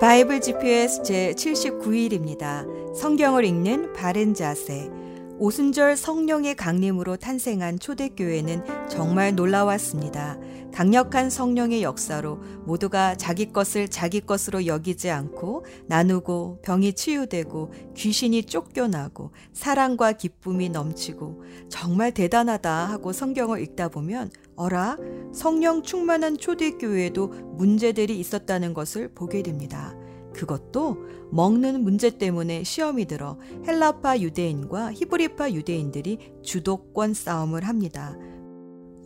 바이블 GPS 제 79일입니다. 성경을 읽는 바른 자세. 오순절 성령의 강림으로 탄생한 초대교회는 정말 놀라웠습니다. 강력한 성령의 역사로 모두가 자기 것을 자기 것으로 여기지 않고 나누고 병이 치유되고 귀신이 쫓겨나고 사랑과 기쁨이 넘치고 정말 대단하다 하고 성경을 읽다 보면 어라 성령 충만한 초대교회에도 문제들이 있었다는 것을 보게 됩니다. 그것도 먹는 문제 때문에 시험이 들어 헬라파 유대인과 히브리파 유대인들이 주도권 싸움을 합니다.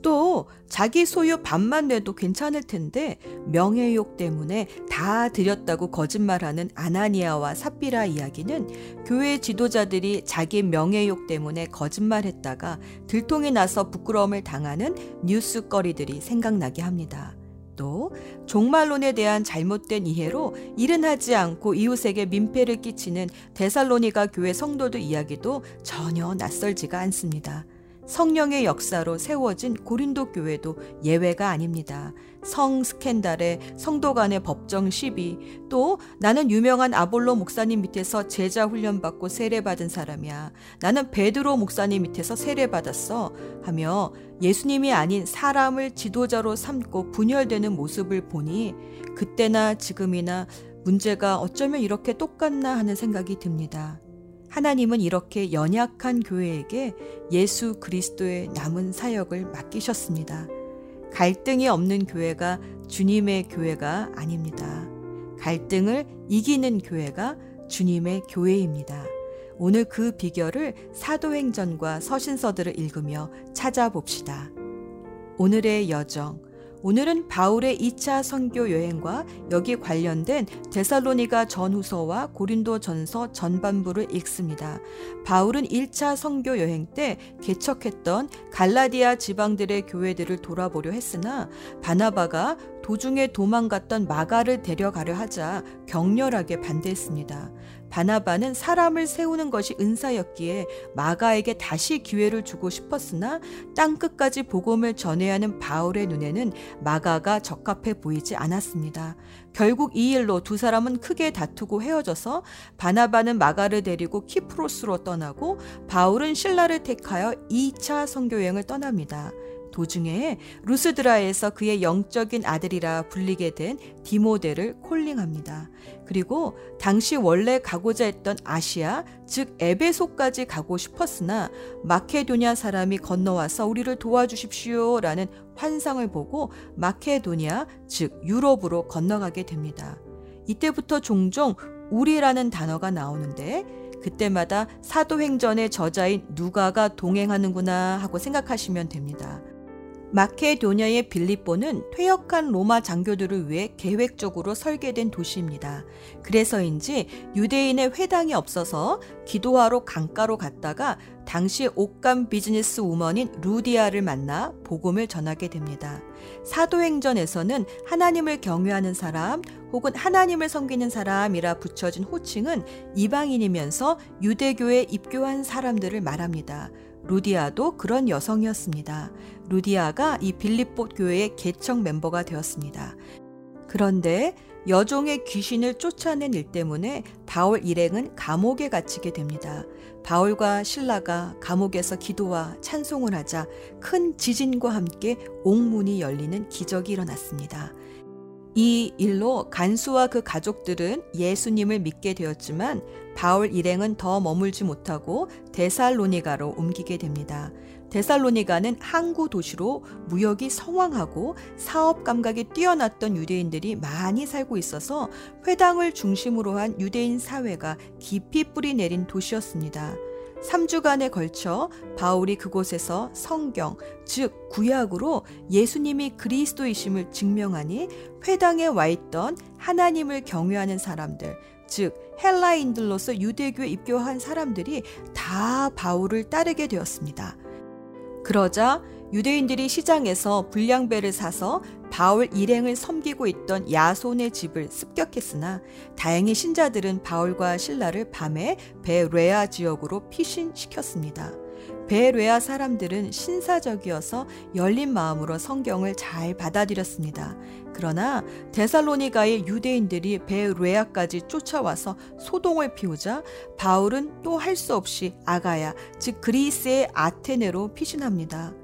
또 자기 소유 반만 내도 괜찮을 텐데 명예욕 때문에 다 드렸다고 거짓말하는 아나니아와 삽비라 이야기는 교회 지도자들이 자기 명예욕 때문에 거짓말했다가 들통이 나서 부끄러움을 당하는 뉴스거리들이 생각나게 합니다. 또 종말론에 대한 잘못된 이해로 일은 하지 않고 이웃에게 민폐를 끼치는 데살로니가 교회 성도들 이야기도 전혀 낯설지가 않습니다. 성령의 역사로 세워진 고린도 교회도 예외가 아닙니다. 성 스캔달에 성도 간의 법정 시비, 또 나는 유명한 아볼로 목사님 밑에서 제자 훈련 받고 세례받은 사람이야. 나는 베드로 목사님 밑에서 세례받았어. 하며 예수님이 아닌 사람을 지도자로 삼고 분열되는 모습을 보니 그때나 지금이나 문제가 어쩌면 이렇게 똑같나 하는 생각이 듭니다. 하나님은 이렇게 연약한 교회에게 예수 그리스도의 남은 사역을 맡기셨습니다. 갈등이 없는 교회가 주님의 교회가 아닙니다. 갈등을 이기는 교회가 주님의 교회입니다. 오늘 그 비결을 사도행전과 서신서들을 읽으며 찾아봅시다. 오늘의 여정, 오늘은 바울의 2차 선교 여행과 여기 관련된 데살로니가 전후서와 고린도 전서 전반부를 읽습니다. 바울은 1차 선교 여행 때 개척했던 갈라디아 지방들의 교회들을 돌아보려 했으나 바나바가 도중에 도망갔던 마가를 데려가려 하자 격렬하게 반대했습니다. 바나바는 사람을 세우는 것이 은사였기에 마가에게 다시 기회를 주고 싶었으나 땅 끝까지 복음을 전해야 하는 바울의 눈에는 마가가 적합해 보이지 않았습니다. 결국 이 일로 두 사람은 크게 다투고 헤어져서 바나바는 마가를 데리고 키프로스로 떠나고 바울은 신라를 택하여 2차 선교여행을 떠납니다. 도중에 루스드라에서 그의 영적인 아들이라 불리게 된 디모데를 콜링합니다. 그리고 당시 원래 가고자 했던 아시아, 즉 에베소까지 가고 싶었으나 마케도니아 사람이 건너와서 우리를 도와주십시오 라는 환상을 보고 마케도니아, 즉 유럽으로 건너가게 됩니다. 이때부터 종종 우리라는 단어가 나오는데 그때마다 사도행전의 저자인 누가가 동행하는구나 하고 생각하시면 됩니다. 마케도니아의 빌립보는 퇴역한 로마 장교들을 위해 계획적으로 설계된 도시입니다. 그래서인지 유대인의 회당이 없어서 기도하러 강가로 갔다가 당시 옷감 비즈니스 우먼인 루디아를 만나 복음을 전하게 됩니다. 사도행전에서는 하나님을 경외하는 사람 혹은 하나님을 섬기는 사람이라 붙여진 호칭은 이방인이면서 유대교에 입교한 사람들을 말합니다. 루디아도 그런 여성이었습니다. 루디아가 이 빌립보 교회의 개척 멤버가 되었습니다. 그런데 여종의 귀신을 쫓아낸 일 때문에 바울 일행은 감옥에 갇히게 됩니다. 바울과 신라가 감옥에서 기도와 찬송을 하자 큰 지진과 함께 옥문이 열리는 기적이 일어났습니다. 이 일로 간수와 그 가족들은 예수님을 믿게 되었지만 바울 일행은 더 머물지 못하고 데살로니가로 옮기게 됩니다. 데살로니가는 항구 도시로 무역이 성황하고 사업 감각이 뛰어났던 유대인들이 많이 살고 있어서 회당을 중심으로 한 유대인 사회가 깊이 뿌리 내린 도시였습니다. 3주간에 걸쳐 바울이 그곳에서 성경, 즉 구약으로 예수님이 그리스도이심을 증명하니 회당에 와 있던 하나님을 경외하는 사람들, 즉 헬라인들로서 유대교에 입교한 사람들이 다 바울을 따르게 되었습니다. 그러자 유대인들이 시장에서 불량배를 사서 바울 일행을 섬기고 있던 야손의 집을 습격했으나 다행히 신자들은 바울과 신라를 밤에 베레아 지역으로 피신시켰습니다. 베레아 사람들은 신사적이어서 열린 마음으로 성경을 잘 받아들였습니다. 그러나 데살로니가의 유대인들이 베레아까지 쫓아와서 소동을 피우자 바울은 또 할 수 없이 아가야, 즉 그리스의 아테네로 피신합니다.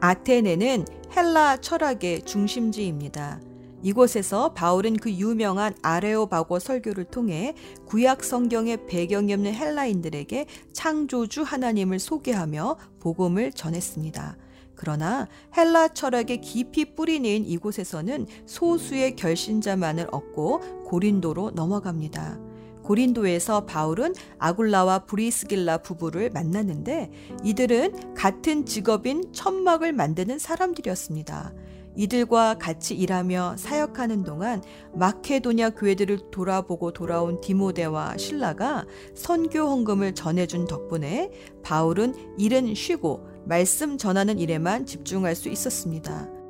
아테네는 헬라 철학의 중심지입니다. 이곳에서 바울은 그 유명한 아레오바고 설교를 통해 구약 성경의 배경이 없는 헬라인들에게 창조주 하나님을 소개하며 복음을 전했습니다. 그러나 헬라 철학에 깊이 뿌리내린 이곳에서는 소수의 결신자만을 얻고 고린도로 넘어갑니다. 고린도에서 바울은 아굴라와 브리스길라 부부를 만났는데 이들은 같은 직업인 천막을 만드는 사람들이었습니다. 이들과 같이 일하며 사역하는 동안 마케도냐 교회들을 돌아보고 돌아온 디모데와 신라가 선교 헌금을 전해준 덕분에 바울은 일은 쉬고 말씀 전하는 일에만 집중할 수 있었습니다.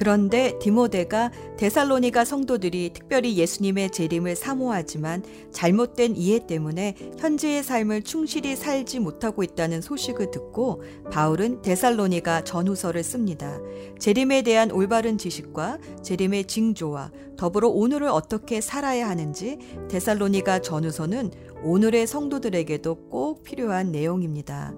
그런데 디모데가 데살로니가 성도들이 특별히 예수님의 재림을 사모하지만 잘못된 이해 때문에 현재의 삶을 충실히 살지 못하고 있다는 소식을 듣고 바울은 데살로니가 전후서를 씁니다. 재림에 대한 올바른 지식과 재림의 징조와 더불어 오늘을 어떻게 살아야 하는지 데살로니가 전후서는 오늘의 성도들에게도 꼭 필요한 내용입니다.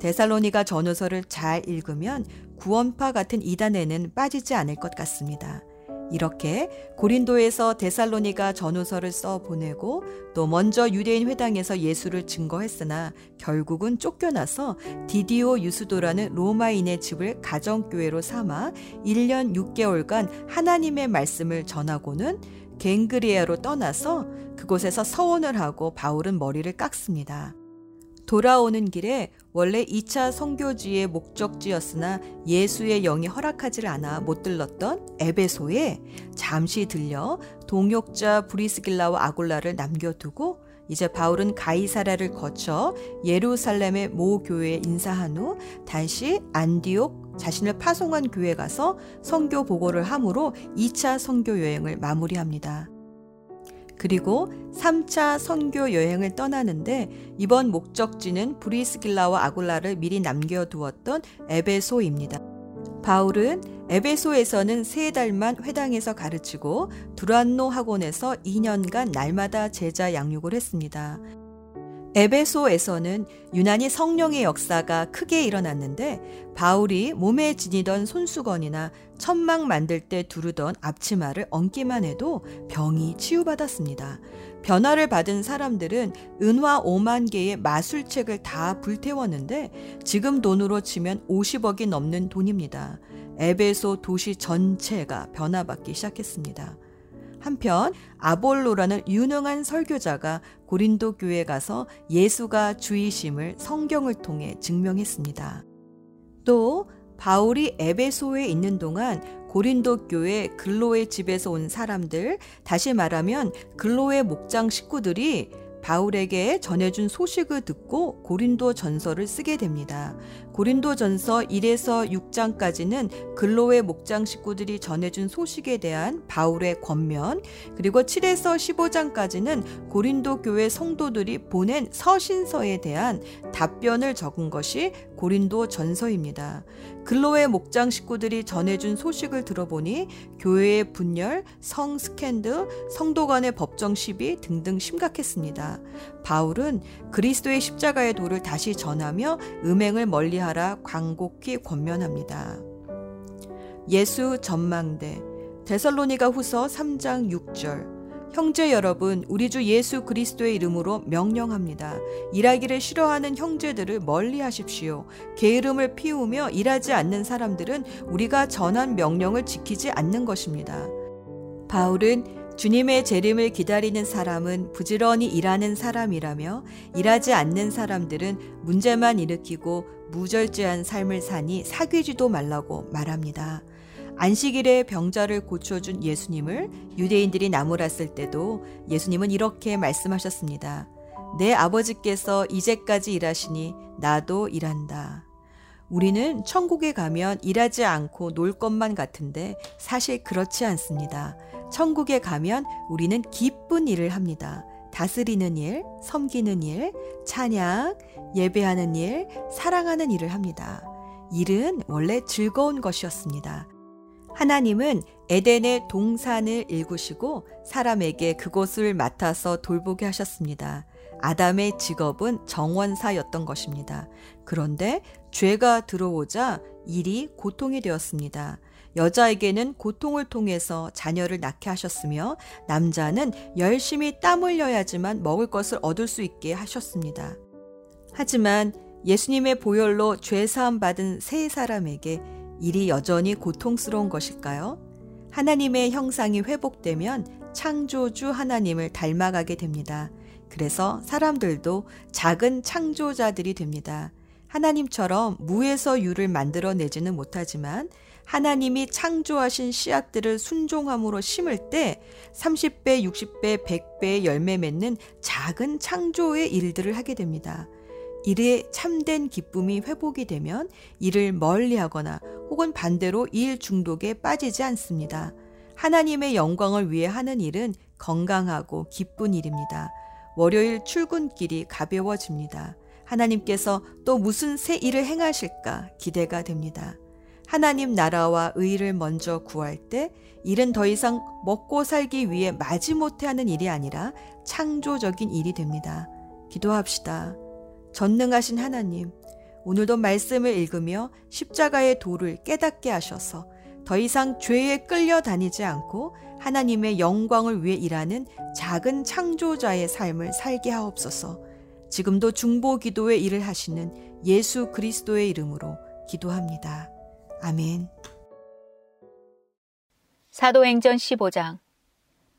데살로니가 전후서를 잘 읽으면 구원파 같은 이단에는 빠지지 않을 것 같습니다. 이렇게 고린도에서 데살로니가 전후서를 써 보내고 또 먼저 유대인 회당에서 예수를 증거했으나 결국은 쫓겨나서 디디오 유수도라는 로마인의 집을 가정교회로 삼아 1년 6개월간 하나님의 말씀을 전하고는 갱그리아로 떠나서 그곳에서 서원을 하고 바울은 머리를 깎습니다. 돌아오는 길에 원래 2차 성교지의 목적지였으나 예수의 영이 허락하지 않아 못 들렀던 에베소에 잠시 들려 동역자 브리스길라와 아굴라를 남겨두고 이제 바울은 가이사라를 거쳐 예루살렘의 모 교회에 인사한 후 다시 안디옥 자신을 파송한 교회 가서 성교 보고를 함으로 2차 성교 여행을 마무리합니다. 그리고 3차 선교 여행을 떠나는데 이번 목적지는 브리스길라와 아굴라를 미리 남겨두었던 에베소입니다. 바울은 에베소에서는 세 달만 회당에서 가르치고 두란노 학원에서 2년간 날마다 제자 양육을 했습니다. 에베소에서는 유난히 성령의 역사가 크게 일어났는데 바울이 몸에 지니던 손수건이나 천막 만들 때 두르던 앞치마를 얹기만 해도 병이 치유받았습니다. 변화를 받은 사람들은 은화 5만 개의 마술책을 다 불태웠는데 지금 돈으로 치면 50억이 넘는 돈입니다. 에베소 도시 전체가 변화받기 시작했습니다. 한편 아볼로라는 유능한 설교자가 고린도 교회 가서 예수가 주이심을 성경을 통해 증명했습니다. 또 바울이 에베소에 있는 동안 고린도 교회 근로의 집에서 온 사람들, 다시 말하면 근로의 목장 식구들이 바울에게 전해준 소식을 듣고 고린도 전서를 쓰게 됩니다. 고린도 전서 1에서 6장까지는 근로의 목장 식구들이 전해준 소식에 대한 바울의 권면, 그리고 7에서 15장까지는 고린도 교회 성도들이 보낸 서신서에 대한 답변을 적은 것이 고린도 전서입니다. 글로에의 목장 식구들이 전해준 소식을 들어보니 교회의 분열, 성 스캔들, 성도 간의 법정 시비 등등 심각했습니다. 바울은 그리스도의 십자가의 도를 다시 전하며 음행을 멀리하라 간곡히 권면합니다. 예수 전망대 데살로니가 후서 3장 6절 형제 여러분, 우리 주 예수 그리스도의 이름으로 명령합니다. 일하기를 싫어하는 형제들을 멀리 하십시오. 게으름을 피우며 일하지 않는 사람들은 우리가 전한 명령을 지키지 않는 것입니다. 바울은 주님의 재림을 기다리는 사람은 부지런히 일하는 사람이라며 일하지 않는 사람들은 문제만 일으키고 무절제한 삶을 사니 사귀지도 말라고 말합니다. 안식일에 병자를 고쳐준 예수님을 유대인들이 나무랐을 때도 예수님은 이렇게 말씀하셨습니다. 내 아버지께서 이제까지 일하시니 나도 일한다. 우리는 천국에 가면 일하지 않고 놀 것만 같은데 사실 그렇지 않습니다. 천국에 가면 우리는 기쁜 일을 합니다. 다스리는 일, 섬기는 일, 찬양, 예배하는 일, 사랑하는 일을 합니다. 일은 원래 즐거운 것이었습니다. 하나님은 에덴의 동산을 일구시고 사람에게 그곳을 맡아서 돌보게 하셨습니다. 아담의 직업은 정원사였던 것입니다. 그런데 죄가 들어오자 일이 고통이 되었습니다. 여자에게는 고통을 통해서 자녀를 낳게 하셨으며 남자는 열심히 땀 흘려야지만 먹을 것을 얻을 수 있게 하셨습니다. 하지만 예수님의 보혈로 죄 사함 받은 세 사람에게 일이 여전히 고통스러운 것일까요? 하나님의 형상이 회복되면 창조주 하나님을 닮아가게 됩니다. 그래서 사람들도 작은 창조자들이 됩니다. 하나님처럼 무에서 유를 만들어내지는 못하지만 하나님이 창조하신 씨앗들을 순종함으로 심을 때 30배, 60배, 100배의 열매 맺는 작은 창조의 일들을 하게 됩니다. 일에 참된 기쁨이 회복이 되면 일을 멀리 하거나 혹은 반대로 일 중독에 빠지지 않습니다. 하나님의 영광을 위해 하는 일은 건강하고 기쁜 일입니다. 월요일 출근길이 가벼워집니다. 하나님께서 또 무슨 새 일을 행하실까 기대가 됩니다. 하나님 나라와 의를 먼저 구할 때 일은 더 이상 먹고 살기 위해 마지못해 하는 일이 아니라 창조적인 일이 됩니다. 기도합시다. 전능하신 하나님, 오늘도 말씀을 읽으며 십자가의 도를 깨닫게 하셔서 더 이상 죄에 끌려다니지 않고 하나님의 영광을 위해 일하는 작은 창조자의 삶을 살게 하옵소서. 지금도 중보 기도의 일을 하시는 예수 그리스도의 이름으로 기도합니다. 아멘. 사도행전 15장.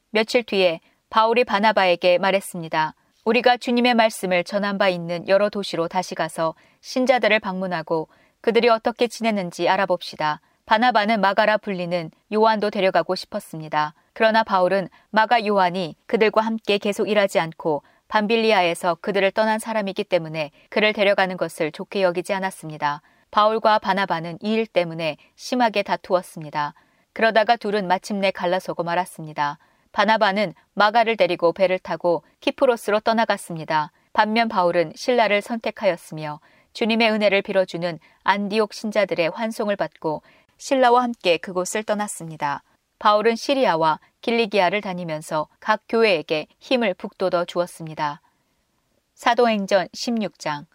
며칠 뒤에 바울이 바나바에게 말했습니다. 우리가 주님의 말씀을 전한 바 있는 여러 도시로 다시 가서 신자들을 방문하고 그들이 어떻게 지냈는지 알아봅시다. 바나바는 마가라 불리는 요한도 데려가고 싶었습니다. 그러나 바울은 마가 요한이 그들과 함께 계속 일하지 않고 밤빌리아에서 그들을 떠난 사람이기 때문에 그를 데려가는 것을 좋게 여기지 않았습니다. 바울과 바나바는 이 일 때문에 심하게 다투었습니다. 그러다가 둘은 마침내 갈라서고 말았습니다. 바나바는 마가를 데리고 배를 타고 키프로스로 떠나갔습니다. 반면 바울은 신라를 선택하였으며 주님의 은혜를 빌어주는 안디옥 신자들의 환송을 받고 신라와 함께 그곳을 떠났습니다. 바울은 시리아와 길리기아를 다니면서 각 교회에게 힘을 북돋워 주었습니다. 사도행전 16장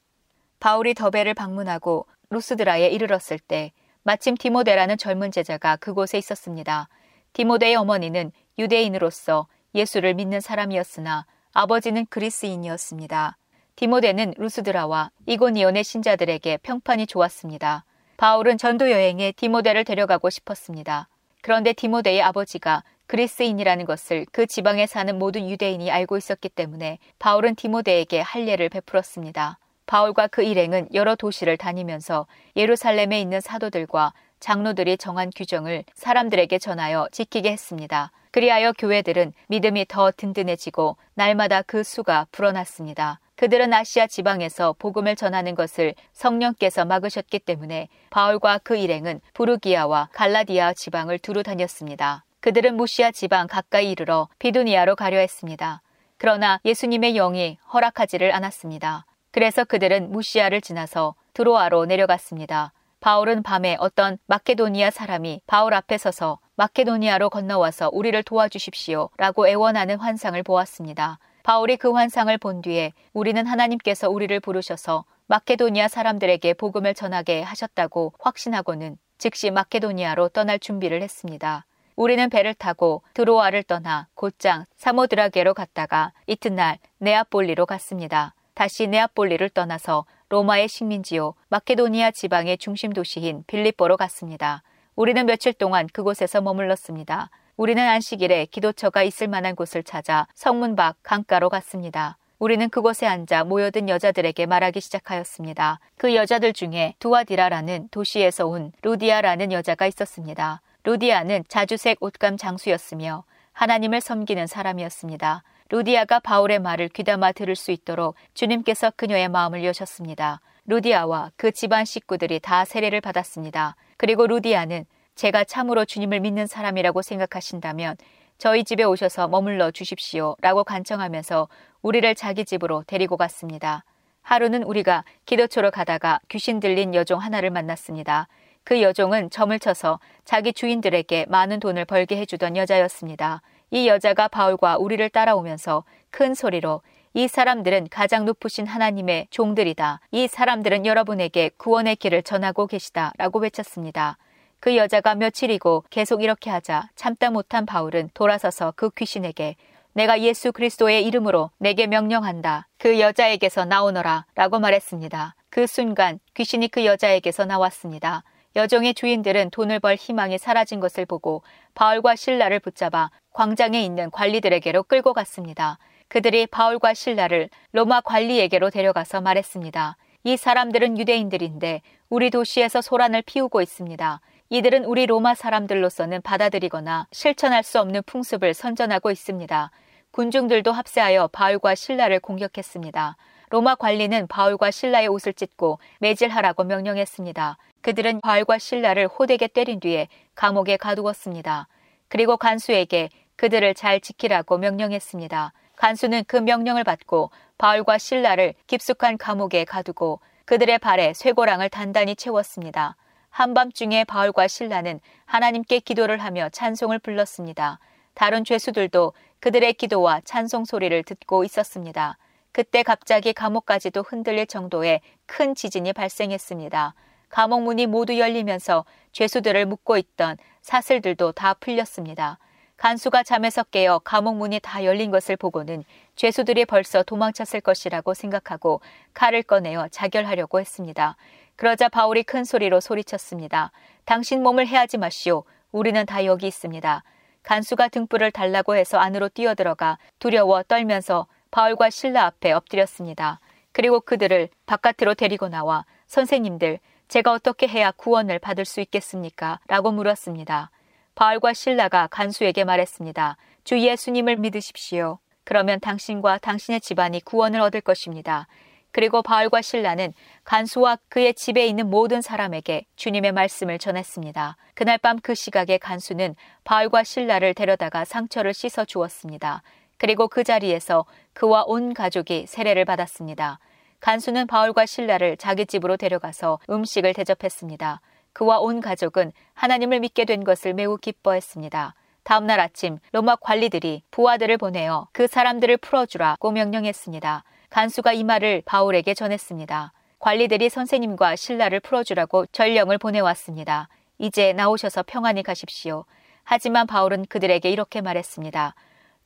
바울이 더베를 방문하고 루스드라에 이르렀을 때 마침 디모데라는 젊은 제자가 그곳에 있었습니다. 디모데의 어머니는 유대인으로서 예수를 믿는 사람이었으나 아버지는 그리스인이었습니다. 디모데는 루스드라와 이고니온의 신자들에게 평판이 좋았습니다. 바울은 전도 여행에 디모데를 데려가고 싶었습니다. 그런데 디모데의 아버지가 그리스인이라는 것을 그 지방에 사는 모든 유대인이 알고 있었기 때문에 바울은 디모데에게 할례를 베풀었습니다. 바울과 그 일행은 여러 도시를 다니면서 예루살렘에 있는 사도들과 장로들이 정한 규정을 사람들에게 전하여 지키게 했습니다. 그리하여 교회들은 믿음이 더 든든해지고 날마다 그 수가 불어났습니다. 그들은 아시아 지방에서 복음을 전하는 것을 성령께서 막으셨기 때문에 바울과 그 일행은 부르기아와 갈라디아 지방을 두루 다녔습니다. 그들은 무시아 지방 가까이 이르러 비두니아로 가려 했습니다. 그러나 예수님의 영이 허락하지를 않았습니다. 그래서 그들은 무시아를 지나서 드로아로 내려갔습니다. 바울은 밤에 어떤 마케도니아 사람이 바울 앞에 서서 마케도니아로 건너와서 우리를 도와주십시오 라고 애원하는 환상을 보았습니다. 바울이 그 환상을 본 뒤에 우리는 하나님께서 우리를 부르셔서 마케도니아 사람들에게 복음을 전하게 하셨다고 확신하고는 즉시 마케도니아로 떠날 준비를 했습니다. 우리는 배를 타고 드로아를 떠나 곧장 사모드라게로 갔다가 이튿날 네아폴리로 갔습니다. 다시 네아폴리를 떠나서 로마의 식민지요 마케도니아 지방의 중심 도시인 빌립보로 갔습니다. 우리는 며칠 동안 그곳에서 머물렀습니다. 우리는 안식일에 기도처가 있을 만한 곳을 찾아 성문 밖 강가로 갔습니다. 우리는 그곳에 앉아 모여든 여자들에게 말하기 시작하였습니다. 그 여자들 중에 두아디라라는 도시에서 온 루디아라는 여자가 있었습니다. 루디아는 자주색 옷감 장수였으며 하나님을 섬기는 사람이었습니다. 루디아가 바울의 말을 귀담아 들을 수 있도록 주님께서 그녀의 마음을 여셨습니다. 루디아와 그 집안 식구들이 다 세례를 받았습니다. 그리고 루디아는 제가 참으로 주님을 믿는 사람이라고 생각하신다면 저희 집에 오셔서 머물러 주십시오. 라고 간청하면서 우리를 자기 집으로 데리고 갔습니다. 하루는 우리가 기도초로 가다가 귀신 들린 여종 하나를 만났습니다. 그 여종은 점을 쳐서 자기 주인들에게 많은 돈을 벌게 해주던 여자였습니다. 이 여자가 바울과 우리를 따라오면서 큰 소리로 이 사람들은 가장 높으신 하나님의 종들이다. 이 사람들은 여러분에게 구원의 길을 전하고 계시다. 라고 외쳤습니다. 그 여자가 며칠이고 계속 이렇게 하자 참다 못한 바울은 돌아서서 그 귀신에게 내가 예수 그리스도의 이름으로 내게 명령한다. 그 여자에게서 나오너라. 라고 말했습니다. 그 순간 귀신이 그 여자에게서 나왔습니다. 여종의 주인들은 돈을 벌 희망이 사라진 것을 보고 바울과 신라를 붙잡아 광장에 있는 관리들에게로 끌고 갔습니다. 그들이 바울과 신라를 로마 관리에게로 데려가서 말했습니다. 이 사람들은 유대인들인데 우리 도시에서 소란을 피우고 있습니다. 이들은 우리 로마 사람들로서는 받아들이거나 실천할 수 없는 풍습을 선전하고 있습니다. 군중들도 합세하여 바울과 신라를 공격했습니다. 로마 관리는 바울과 신라의 옷을 찢고 매질하라고 명령했습니다. 그들은 바울과 신라를 호되게 때린 뒤에 감옥에 가두었습니다. 그리고 간수에게 그들을 잘 지키라고 명령했습니다. 간수는 그 명령을 받고 바울과 신라를 깊숙한 감옥에 가두고 그들의 발에 쇠고랑을 단단히 채웠습니다. 한밤중에 바울과 신라는 하나님께 기도를 하며 찬송을 불렀습니다. 다른 죄수들도 그들의 기도와 찬송 소리를 듣고 있었습니다. 그때 갑자기 감옥까지도 흔들릴 정도의 큰 지진이 발생했습니다. 감옥 문이 모두 열리면서 죄수들을 묶고 있던 사슬들도 다 풀렸습니다. 간수가 잠에서 깨어 감옥 문이 다 열린 것을 보고는 죄수들이 벌써 도망쳤을 것이라고 생각하고 칼을 꺼내어 자결하려고 했습니다. 그러자 바울이 큰 소리로 소리쳤습니다. 당신 몸을 해하지 마시오. 우리는 다 여기 있습니다. 간수가 등불을 달라고 해서 안으로 뛰어들어가 두려워 떨면서 바울과 신라 앞에 엎드렸습니다. 그리고 그들을 바깥으로 데리고 나와 선생님들, 제가 어떻게 해야 구원을 받을 수 있겠습니까? 라고 물었습니다. 바울과 신라가 간수에게 말했습니다. 주 예수님을 믿으십시오. 그러면 당신과 당신의 집안이 구원을 얻을 것입니다. 그리고 바울과 신라는 간수와 그의 집에 있는 모든 사람에게 주님의 말씀을 전했습니다. 그날 밤 그 시각에 간수는 바울과 신라를 데려다가 상처를 씻어 주었습니다. 그리고 그 자리에서 그와 온 가족이 세례를 받았습니다. 간수는 바울과 신라를 자기 집으로 데려가서 음식을 대접했습니다. 그와 온 가족은 하나님을 믿게 된 것을 매우 기뻐했습니다. 다음날 아침 로마 관리들이 부하들을 보내어 그 사람들을 풀어주라고 명령했습니다. 간수가 이 말을 바울에게 전했습니다. 관리들이 선생님과 신라를 풀어주라고 전령을 보내왔습니다. 이제 나오셔서 평안히 가십시오. 하지만 바울은 그들에게 이렇게 말했습니다.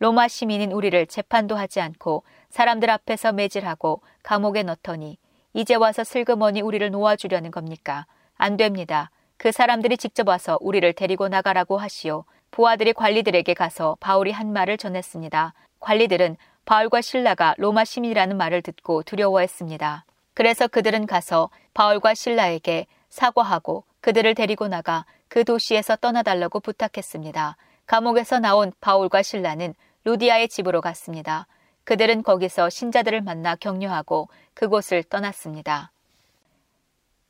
로마 시민인 우리를 재판도 하지 않고 사람들 앞에서 매질하고 감옥에 넣더니 이제 와서 슬그머니 우리를 놓아주려는 겁니까? 안 됩니다. 그 사람들이 직접 와서 우리를 데리고 나가라고 하시오. 부하들이 관리들에게 가서 바울이 한 말을 전했습니다. 관리들은 바울과 신라가 로마 시민이라는 말을 듣고 두려워했습니다. 그래서 그들은 가서 바울과 신라에게 사과하고 그들을 데리고 나가 그 도시에서 떠나달라고 부탁했습니다. 감옥에서 나온 바울과 신라는 루디아의 집으로 갔습니다. 그들은 거기서 신자들을 만나 격려하고 그곳을 떠났습니다.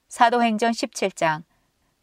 사도행전 17장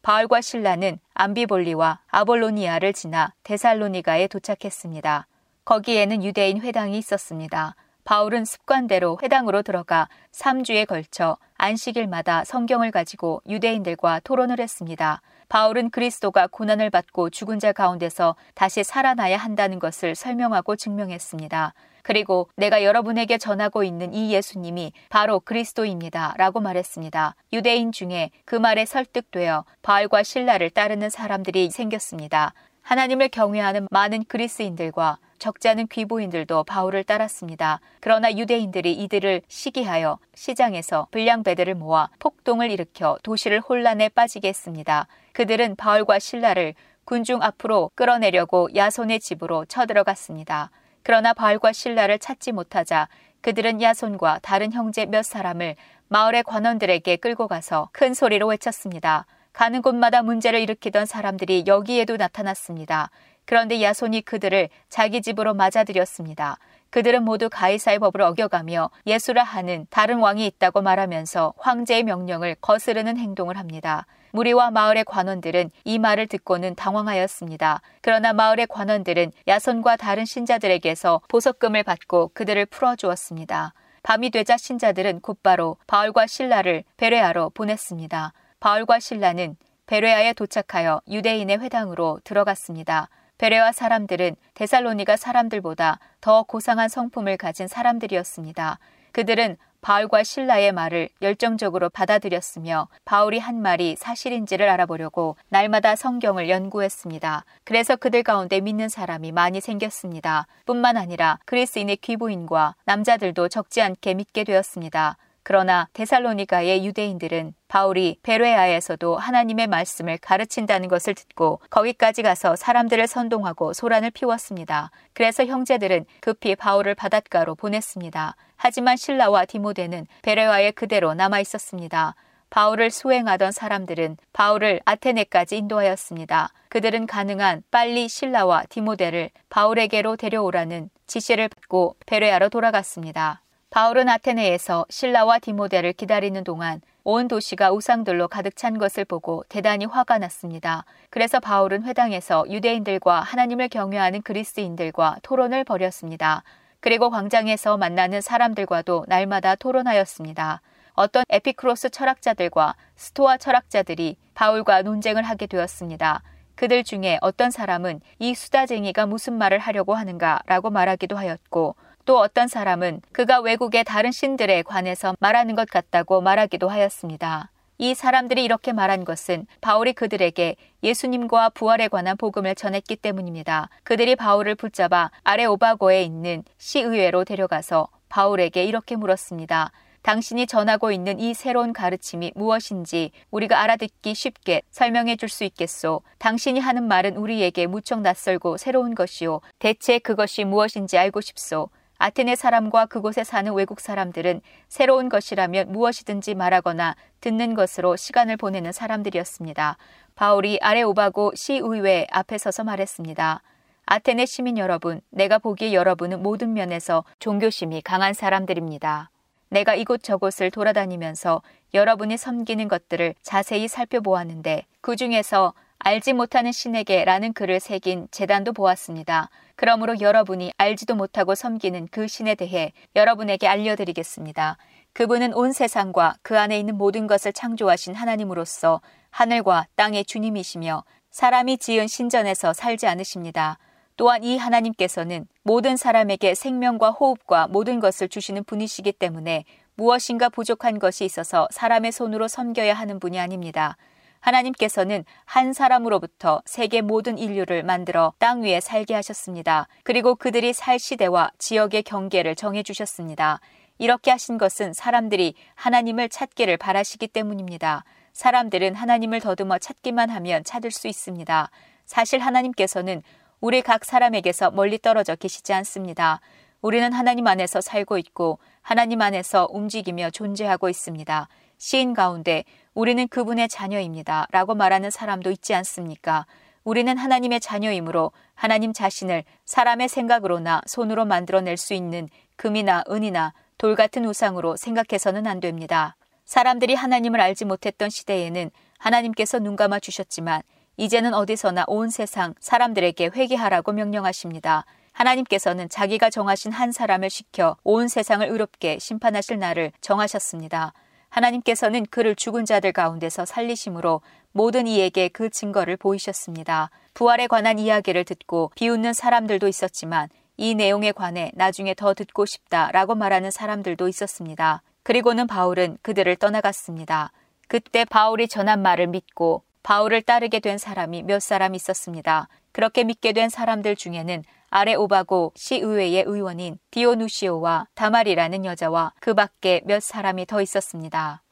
바울과 신라는 암비볼리와 아볼로니아를 지나 데살로니가에 도착했습니다. 거기에는 유대인 회당이 있었습니다. 바울은 습관대로 회당으로 들어가 3주에 걸쳐 안식일마다 성경을 가지고 유대인들과 토론을 했습니다. 바울은 그리스도가 고난을 받고 죽은 자 가운데서 다시 살아나야 한다는 것을 설명하고 증명했습니다. 그리고 내가 여러분에게 전하고 있는 이 예수님이 바로 그리스도입니다. 라고 말했습니다. 유대인 중에 그 말에 설득되어 바울과 신라를 따르는 사람들이 생겼습니다. 하나님을 경외하는 많은 그리스인들과 적지 않은 귀보인들도 바울을 따랐습니다. 그러나 유대인들이 이들을 시기하여 시장에서 불량 배들을 모아 폭동을 일으켜 도시를 혼란에 빠지게 했습니다. 그들은 바울과 신라를 군중 앞으로 끌어내려고 야손의 집으로 쳐들어갔습니다. 그러나 바울과 신라를 찾지 못하자 그들은 야손과 다른 형제 몇 사람을 마을의 관원들에게 끌고 가서 큰 소리로 외쳤습니다. 가는 곳마다 문제를 일으키던 사람들이 여기에도 나타났습니다. 그런데 야손이 그들을 자기 집으로 맞아들였습니다. 그들은 모두 가이사의 법을 어겨가며 예수라 하는 다른 왕이 있다고 말하면서 황제의 명령을 거스르는 행동을 합니다. 무리와 마을의 관원들은 이 말을 듣고는 당황하였습니다. 그러나 마을의 관원들은 야손과 다른 신자들에게서 보석금을 받고 그들을 풀어주었습니다. 밤이 되자 신자들은 곧바로 바울과 신라를 베레아로 보냈습니다. 바울과 신라는 베레아에 도착하여 유대인의 회당으로 들어갔습니다. 베레아 사람들은 데살로니가 사람들보다 더 고상한 성품을 가진 사람들이었습니다. 그들은 바울과 신라의 말을 열정적으로 받아들였으며 바울이 한 말이 사실인지를 알아보려고 날마다 성경을 연구했습니다. 그래서 그들 가운데 믿는 사람이 많이 생겼습니다. 뿐만 아니라 그리스인의 귀부인과 남자들도 적지 않게 믿게 되었습니다. 그러나 데살로니가의 유대인들은 바울이 베레아에서도 하나님의 말씀을 가르친다는 것을 듣고 거기까지 가서 사람들을 선동하고 소란을 피웠습니다. 그래서 형제들은 급히 바울을 바닷가로 보냈습니다. 하지만 신라와 디모데는 베레아에 그대로 남아 있었습니다. 바울을 수행하던 사람들은 바울을 아테네까지 인도하였습니다. 그들은 가능한 빨리 신라와 디모데를 바울에게로 데려오라는 지시를 받고 베레아로 돌아갔습니다. 바울은 아테네에서 신라와 디모데를 기다리는 동안 온 도시가 우상들로 가득 찬 것을 보고 대단히 화가 났습니다. 그래서 바울은 회당에서 유대인들과 하나님을 경외하는 그리스인들과 토론을 벌였습니다. 그리고 광장에서 만나는 사람들과도 날마다 토론하였습니다. 어떤 에피크로스 철학자들과 스토아 철학자들이 바울과 논쟁을 하게 되었습니다. 그들 중에 어떤 사람은 이 수다쟁이가 무슨 말을 하려고 하는가라고 말하기도 하였고 또 어떤 사람은 그가 외국의 다른 신들에 관해서 말하는 것 같다고 말하기도 하였습니다. 이 사람들이 이렇게 말한 것은 바울이 그들에게 예수님과 부활에 관한 복음을 전했기 때문입니다. 그들이 바울을 붙잡아 아레오바고에 있는 시의회로 데려가서 바울에게 이렇게 물었습니다. 당신이 전하고 있는 이 새로운 가르침이 무엇인지 우리가 알아듣기 쉽게 설명해 줄 수 있겠소. 당신이 하는 말은 우리에게 무척 낯설고 새로운 것이요. 대체 그것이 무엇인지 알고 싶소. 아테네 사람과 그곳에 사는 외국 사람들은 새로운 것이라면 무엇이든지 말하거나 듣는 것으로 시간을 보내는 사람들이었습니다. 바울이 아레오바고 시의회 앞에 서서 말했습니다. 아테네 시민 여러분, 내가 보기에 여러분은 모든 면에서 종교심이 강한 사람들입니다. 내가 이곳저곳을 돌아다니면서 여러분이 섬기는 것들을 자세히 살펴보았는데 그 중에서 알지 못하는 신에게라는 글을 새긴 재단도 보았습니다. 그러므로 여러분이 알지도 못하고 섬기는 그 신에 대해 여러분에게 알려드리겠습니다. 그분은 온 세상과 그 안에 있는 모든 것을 창조하신 하나님으로서 하늘과 땅의 주님이시며 사람이 지은 신전에서 살지 않으십니다. 또한 이 하나님께서는 모든 사람에게 생명과 호흡과 모든 것을 주시는 분이시기 때문에 무엇인가 부족한 것이 있어서 사람의 손으로 섬겨야 하는 분이 아닙니다. 하나님께서는 한 사람으로부터 세계 모든 인류를 만들어 땅 위에 살게 하셨습니다. 그리고 그들이 살 시대와 지역의 경계를 정해 주셨습니다. 이렇게 하신 것은 사람들이 하나님을 찾기를 바라시기 때문입니다. 사람들은 하나님을 더듬어 찾기만 하면 찾을 수 있습니다. 사실 하나님께서는 우리 각 사람에게서 멀리 떨어져 계시지 않습니다. 우리는 하나님 안에서 살고 있고 하나님 안에서 움직이며 존재하고 있습니다. 시인 가운데 우리는 그분의 자녀입니다. 라고 말하는 사람도 있지 않습니까? 우리는 하나님의 자녀이므로 하나님 자신을 사람의 생각으로나 손으로 만들어낼 수 있는 금이나 은이나 돌 같은 우상으로 생각해서는 안 됩니다. 사람들이 하나님을 알지 못했던 시대에는 하나님께서 눈 감아 주셨지만 이제는 어디서나 온 세상 사람들에게 회개하라고 명령하십니다. 하나님께서는 자기가 정하신 한 사람을 시켜 온 세상을 의롭게 심판하실 날을 정하셨습니다. 하나님께서는 그를 죽은 자들 가운데서 살리심으로 모든 이에게 그 증거를 보이셨습니다. 부활에 관한 이야기를 듣고 비웃는 사람들도 있었지만 이 내용에 관해 나중에 더 듣고 싶다라고 말하는 사람들도 있었습니다. 그리고는 바울은 그들을 떠나갔습니다. 그때 바울이 전한 말을 믿고 바울을 따르게 된 사람이 몇 사람 있었습니다. 그렇게 믿게 된 사람들 중에는 아레 오바고 시의회의 의원인 디오누시오와 다말이라는 여자와 그 밖에 몇 사람이 더 있었습니다.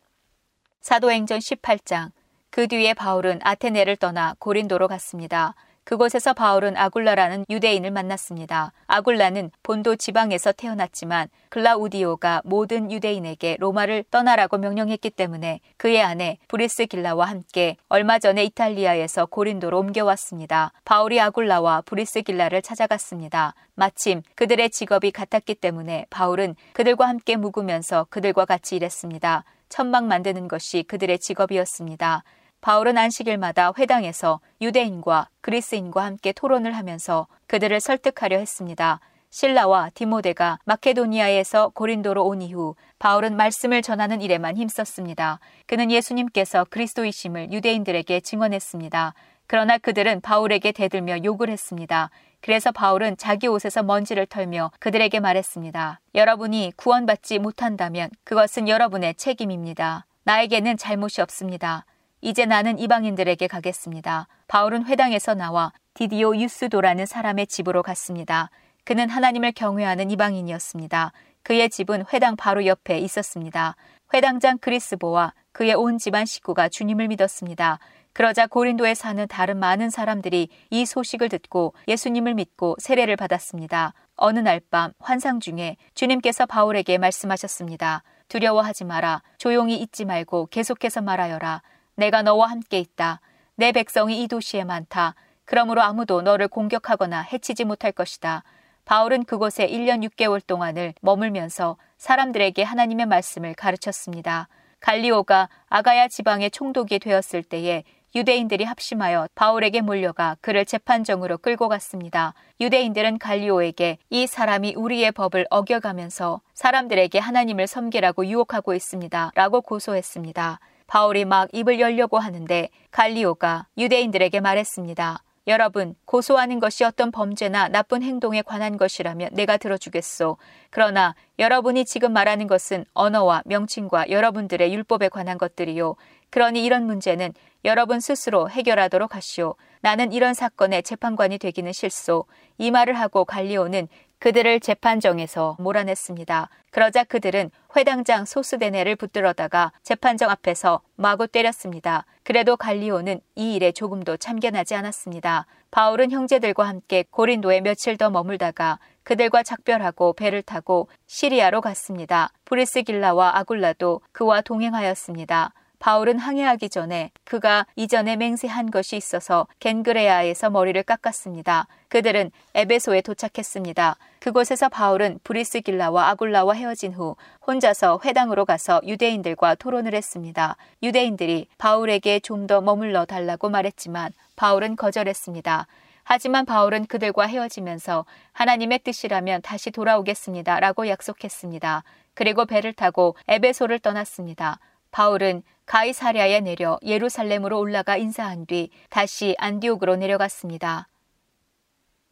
사도행전 18장 그 뒤에 바울은 아테네를 떠나 고린도로 갔습니다. 그곳에서 바울은 아굴라라는 유대인을 만났습니다. 아굴라는 본도 지방에서 태어났지만 글라우디오가 모든 유대인에게 로마를 떠나라고 명령했기 때문에 그의 아내 브리스길라와 함께 얼마 전에 이탈리아에서 고린도로 옮겨왔습니다. 바울이 아굴라와 브리스길라를 찾아갔습니다. 마침 그들의 직업이 같았기 때문에 바울은 그들과 함께 묵으면서 그들과 같이 일했습니다. 천막 만드는 것이 그들의 직업이었습니다. 바울은 안식일마다 회당에서 유대인과 그리스인과 함께 토론을 하면서 그들을 설득하려 했습니다. 신라와 디모데가 마케도니아에서 고린도로 온 이후 바울은 말씀을 전하는 일에만 힘썼습니다. 그는 예수님께서 그리스도이심을 유대인들에게 증언했습니다. 그러나 그들은 바울에게 대들며 욕을 했습니다. 그래서 바울은 자기 옷에서 먼지를 털며 그들에게 말했습니다. 여러분이 구원받지 못한다면 그것은 여러분의 책임입니다. 나에게는 잘못이 없습니다. 이제 나는 이방인들에게 가겠습니다. 바울은 회당에서 나와 디디오 유스도라는 사람의 집으로 갔습니다. 그는 하나님을 경외하는 이방인이었습니다. 그의 집은 회당 바로 옆에 있었습니다. 회당장 그리스보와 그의 온 집안 식구가 주님을 믿었습니다. 그러자 고린도에 사는 다른 많은 사람들이 이 소식을 듣고 예수님을 믿고 세례를 받았습니다. 어느 날 밤 환상 중에 주님께서 바울에게 말씀하셨습니다. 두려워하지 마라. 조용히 있지 말고 계속해서 말하여라. 내가 너와 함께 있다. 내 백성이 이 도시에 많다. 그러므로 아무도 너를 공격하거나 해치지 못할 것이다. 바울은 그곳에 1년 6개월 동안을 머물면서 사람들에게 하나님의 말씀을 가르쳤습니다. 갈리오가 아가야 지방의 총독이 되었을 때에 유대인들이 합심하여 바울에게 몰려가 그를 재판정으로 끌고 갔습니다. 유대인들은 갈리오에게 이 사람이 우리의 법을 어겨가면서 사람들에게 하나님을 섬기라고 유혹하고 있습니다. 라고 고소했습니다. 바울이 막 입을 열려고 하는데 갈리오가 유대인들에게 말했습니다. 여러분, 고소하는 것이 어떤 범죄나 나쁜 행동에 관한 것이라면 내가 들어주겠소. 그러나 여러분이 지금 말하는 것은 언어와 명칭과 여러분들의 율법에 관한 것들이요. 그러니 이런 문제는 여러분 스스로 해결하도록 하시오. 나는 이런 사건의 재판관이 되기는 싫소. 이 말을 하고 갈리오는 그들을 재판정에서 몰아냈습니다. 그러자 그들은 회당장 소스데네를 붙들어다가 재판정 앞에서 마구 때렸습니다. 그래도 갈리오는 이 일에 조금도 참견하지 않았습니다. 바울은 형제들과 함께 고린도에 며칠 더 머물다가 그들과 작별하고 배를 타고 시리아로 갔습니다. 브리스길라와 아굴라도 그와 동행하였습니다. 바울은 항해하기 전에 그가 이전에 맹세한 것이 있어서 겐그레아에서 머리를 깎았습니다. 그들은 에베소에 도착했습니다. 그곳에서 바울은 브리스길라와 아굴라와 헤어진 후 혼자서 회당으로 가서 유대인들과 토론을 했습니다. 유대인들이 바울에게 좀 더 머물러 달라고 말했지만 바울은 거절했습니다. 하지만 바울은 그들과 헤어지면서 하나님의 뜻이라면 다시 돌아오겠습니다. 라고 약속했습니다. 그리고 배를 타고 에베소를 떠났습니다. 바울은 가이사랴에 내려 예루살렘으로 올라가 인사한 뒤 다시 안디옥으로 내려갔습니다.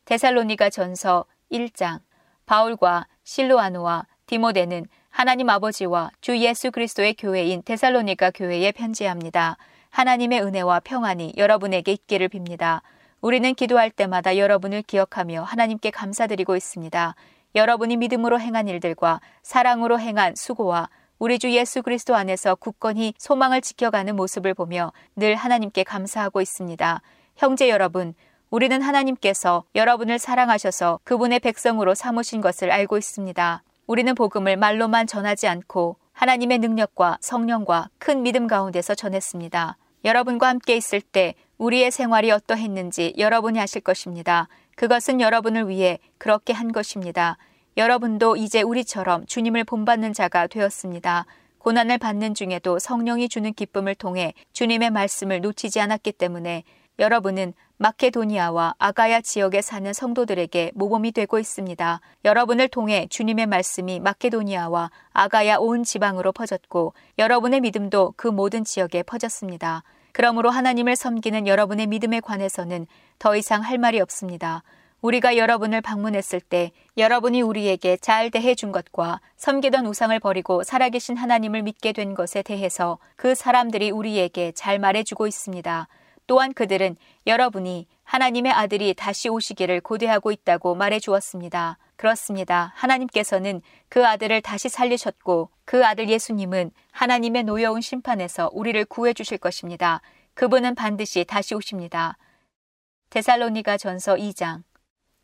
데살로니가 전서 1장 바울과 실로아노와 디모데는 하나님 아버지와 주 예수 그리스도의 교회인 데살로니가 교회에 편지합니다. 하나님의 은혜와 평안이 여러분에게 있기를 빕니다. 우리는 기도할 때마다 여러분을 기억하며 하나님께 감사드리고 있습니다. 여러분이 믿음으로 행한 일들과 사랑으로 행한 수고와 우리 주 예수 그리스도 안에서 굳건히 소망을 지켜가는 모습을 보며 늘 하나님께 감사하고 있습니다. 형제 여러분, 우리는 하나님께서 여러분을 사랑하셔서 그분의 백성으로 삼으신 것을 알고 있습니다. 우리는 복음을 말로만 전하지 않고 하나님의 능력과 성령과 큰 믿음 가운데서 전했습니다. 여러분과 함께 있을 때 우리의 생활이 어떠했는지 여러분이 아실 것입니다. 그것은 여러분을 위해 그렇게 한 것입니다. 여러분도 이제 우리처럼 주님을 본받는 자가 되었습니다. 고난을 받는 중에도 성령이 주는 기쁨을 통해 주님의 말씀을 놓치지 않았기 때문에 여러분은 마케도니아와 아가야 지역에 사는 성도들에게 모범이 되고 있습니다. 여러분을 통해 주님의 말씀이 마케도니아와 아가야 온 지방으로 퍼졌고 여러분의 믿음도 그 모든 지역에 퍼졌습니다. 그러므로 하나님을 섬기는 여러분의 믿음에 관해서는 더 이상 할 말이 없습니다. 우리가 여러분을 방문했을 때 여러분이 우리에게 잘 대해 준 것과 섬기던 우상을 버리고 살아계신 하나님을 믿게 된 것에 대해서 그 사람들이 우리에게 잘 말해주고 있습니다. 또한 그들은 여러분이 하나님의 아들이 다시 오시기를 고대하고 있다고 말해 주었습니다. 그렇습니다. 하나님께서는 그 아들을 다시 살리셨고 그 아들 예수님은 하나님의 노여운 심판에서 우리를 구해 주실 것입니다. 그분은 반드시 다시 오십니다. 데살로니가 전서 2장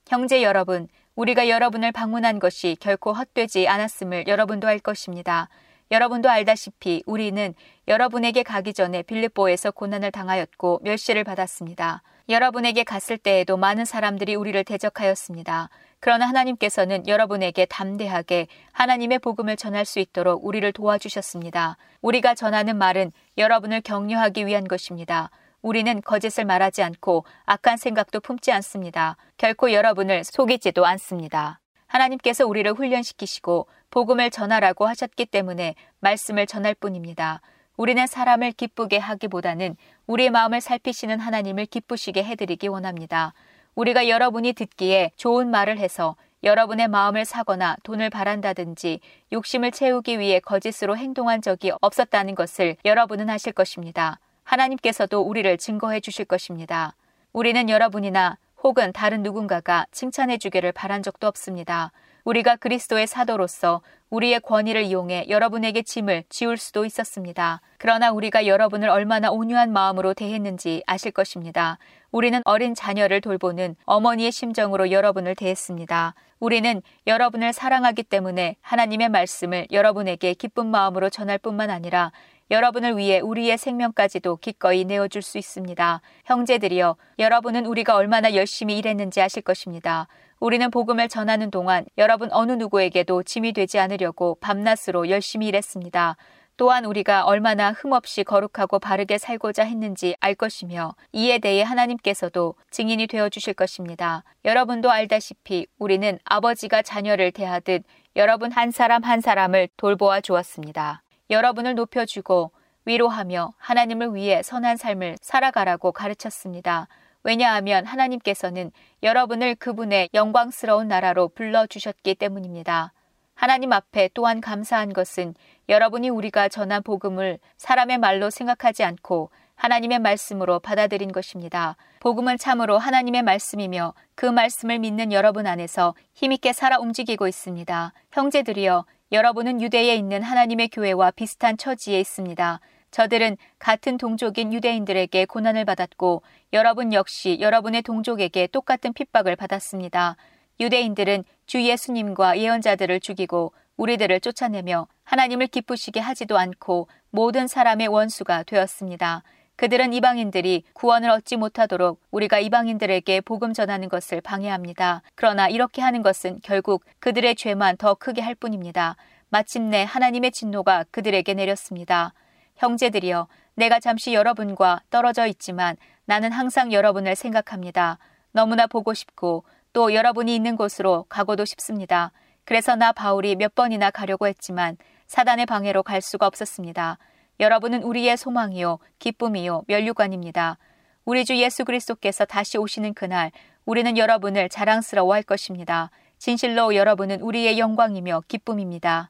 형제 여러분, 우리가 여러분을 방문한 것이 결코 헛되지 않았음을 여러분도 알 것입니다. 여러분도 알다시피 우리는 여러분에게 가기 전에 빌립보에서 고난을 당하였고 멸시를 받았습니다. 여러분에게 갔을 때에도 많은 사람들이 우리를 대적하였습니다. 그러나 하나님께서는 여러분에게 담대하게 하나님의 복음을 전할 수 있도록 우리를 도와주셨습니다. 우리가 전하는 말은 여러분을 격려하기 위한 것입니다. 우리는 거짓을 말하지 않고 악한 생각도 품지 않습니다. 결코 여러분을 속이지도 않습니다. 하나님께서 우리를 훈련시키시고 복음을 전하라고 하셨기 때문에 말씀을 전할 뿐입니다. 우리는 사람을 기쁘게 하기보다는 우리의 마음을 살피시는 하나님을 기쁘시게 해드리기 원합니다. 우리가 여러분이 듣기에 좋은 말을 해서 여러분의 마음을 사거나 돈을 바란다든지 욕심을 채우기 위해 거짓으로 행동한 적이 없었다는 것을 여러분은 아실 것입니다. 하나님께서도 우리를 증거해 주실 것입니다. 우리는 여러분이나 혹은 다른 누군가가 칭찬해 주기를 바란 적도 없습니다. 우리가 그리스도의 사도로서 우리의 권위를 이용해 여러분에게 짐을 지울 수도 있었습니다. 그러나 우리가 여러분을 얼마나 온유한 마음으로 대했는지 아실 것입니다. 우리는 어린 자녀를 돌보는 어머니의 심정으로 여러분을 대했습니다. 우리는 여러분을 사랑하기 때문에 하나님의 말씀을 여러분에게 기쁜 마음으로 전할 뿐만 아니라 여러분을 위해 우리의 생명까지도 기꺼이 내어줄 수 있습니다. 형제들이여, 여러분은 우리가 얼마나 열심히 일했는지 아실 것입니다. 우리는 복음을 전하는 동안 여러분 어느 누구에게도 짐이 되지 않으려고 밤낮으로 열심히 일했습니다. 또한 우리가 얼마나 흠없이 거룩하고 바르게 살고자 했는지 알 것이며 이에 대해 하나님께서도 증인이 되어 주실 것입니다. 여러분도 알다시피 우리는 아버지가 자녀를 대하듯 여러분 한 사람 한 사람을 돌보아 주었습니다. 여러분을 높여주고 위로하며 하나님을 위해 선한 삶을 살아가라고 가르쳤습니다. 왜냐하면 하나님께서는 여러분을 그분의 영광스러운 나라로 불러주셨기 때문입니다. 하나님 앞에 또한 감사한 것은 여러분이 우리가 전한 복음을 사람의 말로 생각하지 않고 하나님의 말씀으로 받아들인 것입니다. 복음은 참으로 하나님의 말씀이며 그 말씀을 믿는 여러분 안에서 힘있게 살아 움직이고 있습니다. 형제들이여 여러분은 유대에 있는 하나님의 교회와 비슷한 처지에 있습니다. 저들은 같은 동족인 유대인들에게 고난을 받았고 여러분 역시 여러분의 동족에게 똑같은 핍박을 받았습니다. 유대인들은 주 예수님과 예언자들을 죽이고 우리들을 쫓아내며 하나님을 기쁘시게 하지도 않고 모든 사람의 원수가 되었습니다. 그들은 이방인들이 구원을 얻지 못하도록 우리가 이방인들에게 복음 전하는 것을 방해합니다. 그러나 이렇게 하는 것은 결국 그들의 죄만 더 크게 할 뿐입니다. 마침내 하나님의 진노가 그들에게 내렸습니다. 형제들이여, 내가 잠시 여러분과 떨어져 있지만 나는 항상 여러분을 생각합니다. 너무나 보고 싶고 또 여러분이 있는 곳으로 가고도 싶습니다. 그래서 나 바울이 몇 번이나 가려고 했지만 사단의 방해로 갈 수가 없었습니다. 여러분은 우리의 소망이요, 기쁨이요, 면류관입니다. 우리 주 예수 그리스도께서 다시 오시는 그날 우리는 여러분을 자랑스러워할 것입니다. 진실로 여러분은 우리의 영광이며 기쁨입니다.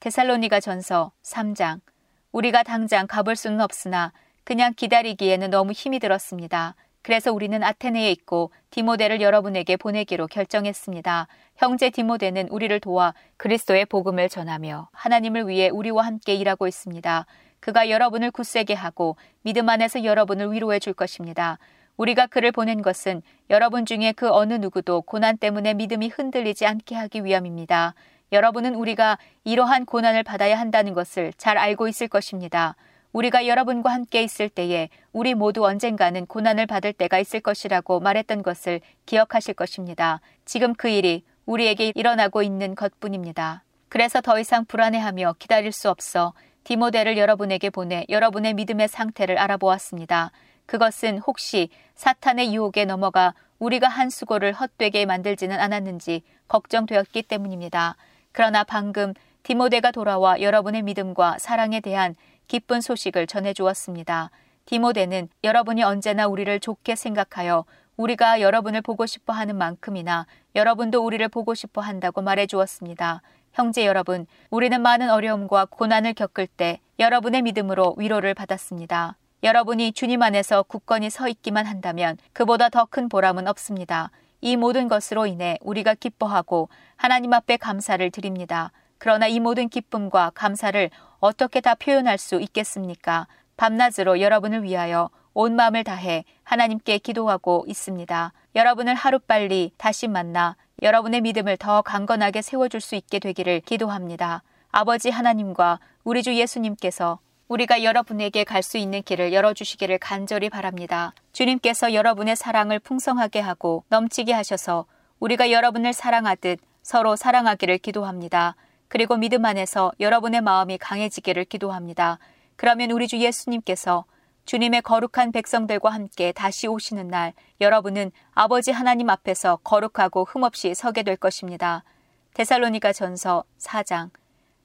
테살로니가 전서 3장 우리가 당장 가볼 수는 없으나 그냥 기다리기에는 너무 힘이 들었습니다. 그래서 우리는 아테네에 있고 디모데를 여러분에게 보내기로 결정했습니다. 형제 디모데는 우리를 도와 그리스도의 복음을 전하며 하나님을 위해 우리와 함께 일하고 있습니다. 그가 여러분을 굳세게 하고 믿음 안에서 여러분을 위로해 줄 것입니다. 우리가 그를 보낸 것은 여러분 중에 그 어느 누구도 고난 때문에 믿음이 흔들리지 않게 하기 위함입니다. 여러분은 우리가 이러한 고난을 받아야 한다는 것을 잘 알고 있을 것입니다. 우리가 여러분과 함께 있을 때에 우리 모두 언젠가는 고난을 받을 때가 있을 것이라고 말했던 것을 기억하실 것입니다. 지금 그 일이 우리에게 일어나고 있는 것뿐입니다. 그래서 더 이상 불안해하며 기다릴 수 없어 디모데를 여러분에게 보내 여러분의 믿음의 상태를 알아보았습니다. 그것은 혹시 사탄의 유혹에 넘어가 우리가 한 수고를 헛되게 만들지는 않았는지 걱정되었기 때문입니다. 그러나 방금 디모데가 돌아와 여러분의 믿음과 사랑에 대한 기쁜 소식을 전해 주었습니다. 디모데는 여러분이 언제나 우리를 좋게 생각하여 우리가 여러분을 보고 싶어 하는 만큼이나 여러분도 우리를 보고 싶어 한다고 말해 주었습니다. 형제 여러분, 우리는 많은 어려움과 고난을 겪을 때 여러분의 믿음으로 위로를 받았습니다. 여러분이 주님 안에서 굳건히 서 있기만 한다면 그보다 더 큰 보람은 없습니다. 이 모든 것으로 인해 우리가 기뻐하고 하나님 앞에 감사를 드립니다. 그러나 이 모든 기쁨과 감사를 어떻게 다 표현할 수 있겠습니까? 밤낮으로 여러분을 위하여 온 마음을 다해 하나님께 기도하고 있습니다. 여러분을 하루빨리 다시 만나 여러분의 믿음을 더 강건하게 세워줄 수 있게 되기를 기도합니다. 아버지 하나님과 우리 주 예수님께서 우리가 여러분에게 갈 수 있는 길을 열어주시기를 간절히 바랍니다. 주님께서 여러분의 사랑을 풍성하게 하고 넘치게 하셔서 우리가 여러분을 사랑하듯 서로 사랑하기를 기도합니다. 그리고 믿음 안에서 여러분의 마음이 강해지기를 기도합니다. 그러면 우리 주 예수님께서 주님의 거룩한 백성들과 함께 다시 오시는 날 여러분은 아버지 하나님 앞에서 거룩하고 흠없이 서게 될 것입니다. 데살로니가 전서 4장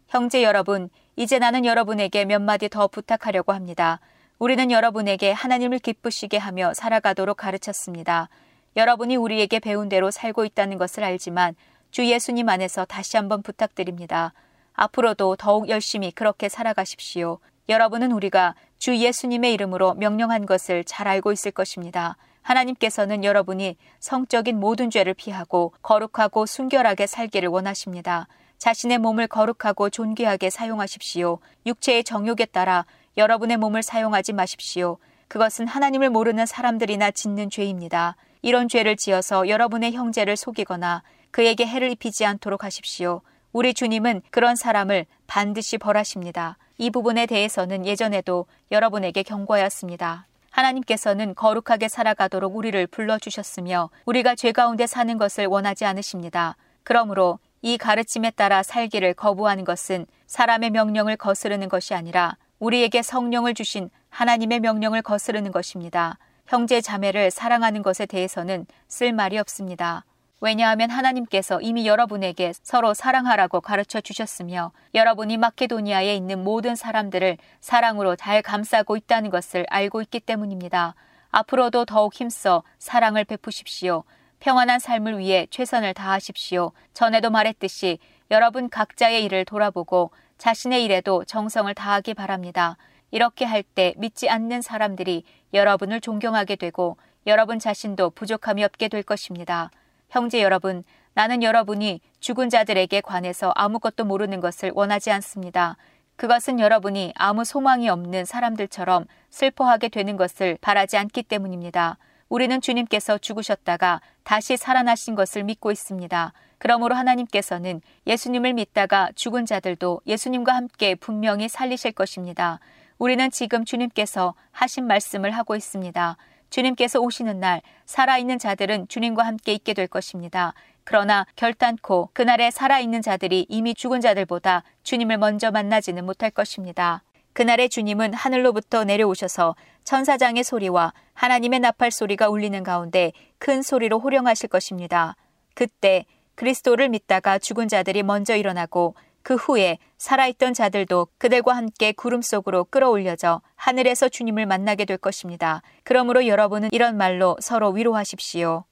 형제 여러분, 이제 나는 여러분에게 몇 마디 더 부탁하려고 합니다. 우리는 여러분에게 하나님을 기쁘시게 하며 살아가도록 가르쳤습니다. 여러분이 우리에게 배운 대로 살고 있다는 것을 알지만 주 예수님 안에서 다시 한번 부탁드립니다. 앞으로도 더욱 열심히 그렇게 살아가십시오. 여러분은 우리가 주 예수님의 이름으로 명령한 것을 잘 알고 있을 것입니다. 하나님께서는 여러분이 성적인 모든 죄를 피하고 거룩하고 순결하게 살기를 원하십니다. 자신의 몸을 거룩하고 존귀하게 사용하십시오. 육체의 정욕에 따라 여러분의 몸을 사용하지 마십시오. 그것은 하나님을 모르는 사람들이나 짓는 죄입니다. 이런 죄를 지어서 여러분의 형제를 속이거나 그에게 해를 입히지 않도록 하십시오. 우리 주님은 그런 사람을 반드시 벌하십니다. 이 부분에 대해서는 예전에도 여러분에게 경고하였습니다. 하나님께서는 거룩하게 살아가도록 우리를 불러주셨으며 우리가 죄 가운데 사는 것을 원하지 않으십니다. 그러므로 이 가르침에 따라 살기를 거부하는 것은 사람의 명령을 거스르는 것이 아니라 우리에게 성령을 주신 하나님의 명령을 거스르는 것입니다. 형제 자매를 사랑하는 것에 대해서는 쓸 말이 없습니다. 왜냐하면 하나님께서 이미 여러분에게 서로 사랑하라고 가르쳐 주셨으며 여러분이 마케도니아에 있는 모든 사람들을 사랑으로 잘 감싸고 있다는 것을 알고 있기 때문입니다. 앞으로도 더욱 힘써 사랑을 베푸십시오. 평안한 삶을 위해 최선을 다하십시오. 전에도 말했듯이 여러분 각자의 일을 돌아보고 자신의 일에도 정성을 다하기 바랍니다. 이렇게 할 때 믿지 않는 사람들이 여러분을 존경하게 되고 여러분 자신도 부족함이 없게 될 것입니다. 형제 여러분, 나는 여러분이 죽은 자들에게 관해서 아무것도 모르는 것을 원하지 않습니다. 그것은 여러분이 아무 소망이 없는 사람들처럼 슬퍼하게 되는 것을 바라지 않기 때문입니다. 우리는 주님께서 죽으셨다가 다시 살아나신 것을 믿고 있습니다. 그러므로 하나님께서는 예수님을 믿다가 죽은 자들도 예수님과 함께 분명히 살리실 것입니다. 우리는 지금 주님께서 하신 말씀을 하고 있습니다. 주님께서 오시는 날 살아있는 자들은 주님과 함께 있게 될 것입니다. 그러나 결단코 그날에 살아있는 자들이 이미 죽은 자들보다 주님을 먼저 만나지는 못할 것입니다. 그날의 주님은 하늘로부터 내려오셔서 천사장의 소리와 하나님의 나팔 소리가 울리는 가운데 큰 소리로 호령하실 것입니다. 그때 그리스도를 믿다가 죽은 자들이 먼저 일어나고 그 후에 살아있던 자들도 그들과 함께 구름 속으로 끌어올려져 하늘에서 주님을 만나게 될 것입니다. 그러므로 여러분은 이런 말로 서로 위로하십시오.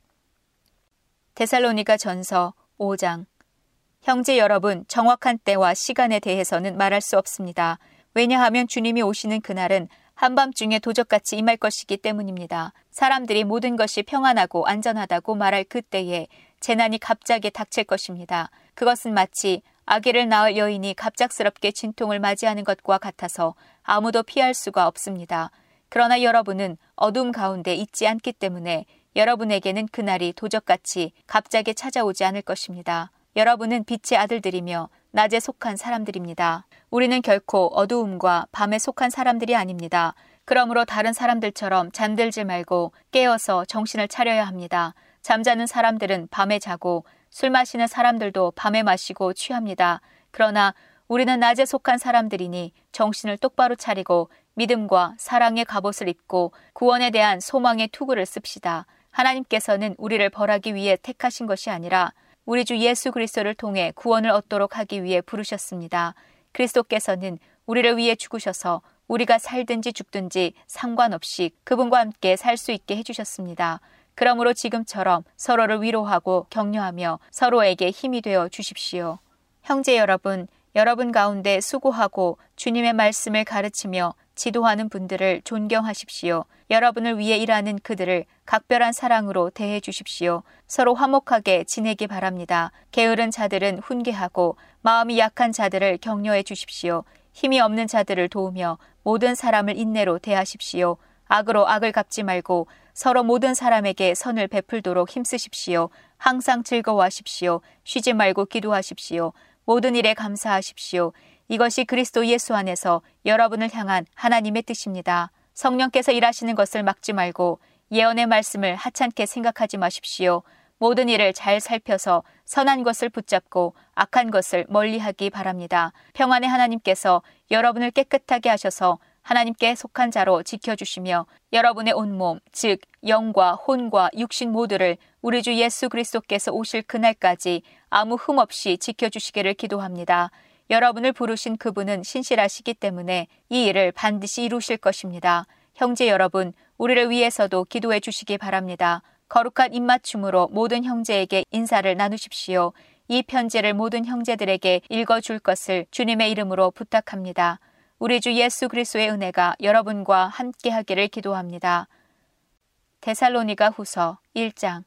데살로니가 전서 5장 형제 여러분, 정확한 때와 시간에 대해서는 말할 수 없습니다. 왜냐하면 주님이 오시는 그날은 한밤중에 도적같이 임할 것이기 때문입니다. 사람들이 모든 것이 평안하고 안전하다고 말할 그때에 재난이 갑자기 닥칠 것입니다. 그것은 마치 아기를 낳을 여인이 갑작스럽게 진통을 맞이하는 것과 같아서 아무도 피할 수가 없습니다. 그러나 여러분은 어둠 가운데 있지 않기 때문에 여러분에게는 그날이 도적같이 갑자기 찾아오지 않을 것입니다. 여러분은 빛의 아들들이며 낮에 속한 사람들입니다. 우리는 결코 어두움과 밤에 속한 사람들이 아닙니다. 그러므로 다른 사람들처럼 잠들지 말고 깨어서 정신을 차려야 합니다. 잠자는 사람들은 밤에 자고 술 마시는 사람들도 밤에 마시고 취합니다. 그러나 우리는 낮에 속한 사람들이니 정신을 똑바로 차리고 믿음과 사랑의 갑옷을 입고 구원에 대한 소망의 투구를 씁시다. 하나님께서는 우리를 벌하기 위해 택하신 것이 아니라 우리 주 예수 그리스도를 통해 구원을 얻도록 하기 위해 부르셨습니다. 그리스도께서는 우리를 위해 죽으셔서 우리가 살든지 죽든지 상관없이 그분과 함께 살 수 있게 해주셨습니다. 그러므로 지금처럼 서로를 위로하고 격려하며 서로에게 힘이 되어 주십시오. 형제 여러분, 여러분 가운데 수고하고 주님의 말씀을 가르치며 지도하는 분들을 존경하십시오. 여러분을 위해 일하는 그들을 각별한 사랑으로 대해 주십시오. 서로 화목하게 지내기 바랍니다. 게으른 자들은 훈계하고 마음이 약한 자들을 격려해 주십시오. 힘이 없는 자들을 도우며 모든 사람을 인내로 대하십시오. 악으로 악을 갚지 말고 서로 모든 사람에게 선을 베풀도록 힘쓰십시오. 항상 즐거워하십시오. 쉬지 말고 기도하십시오. 모든 일에 감사하십시오. 이것이 그리스도 예수 안에서 여러분을 향한 하나님의 뜻입니다. 성령께서 일하시는 것을 막지 말고 예언의 말씀을 하찮게 생각하지 마십시오. 모든 일을 잘 살펴서 선한 것을 붙잡고 악한 것을 멀리하기 바랍니다. 평안의 하나님께서 여러분을 깨끗하게 하셔서 하나님께 속한 자로 지켜주시며 여러분의 온몸, 즉 영과 혼과 육신 모두를 우리 주 예수 그리스도께서 오실 그날까지 아무 흠 없이 지켜주시기를 기도합니다. 여러분을 부르신 그분은 신실하시기 때문에 이 일을 반드시 이루실 것입니다. 형제 여러분, 우리를 위해서도 기도해 주시기 바랍니다. 거룩한 입맞춤으로 모든 형제에게 인사를 나누십시오. 이 편지를 모든 형제들에게 읽어줄 것을 주님의 이름으로 부탁합니다. 우리 주 예수 그리스도의 은혜가 여러분과 함께 하기를 기도합니다. 데살로니가 후서 1장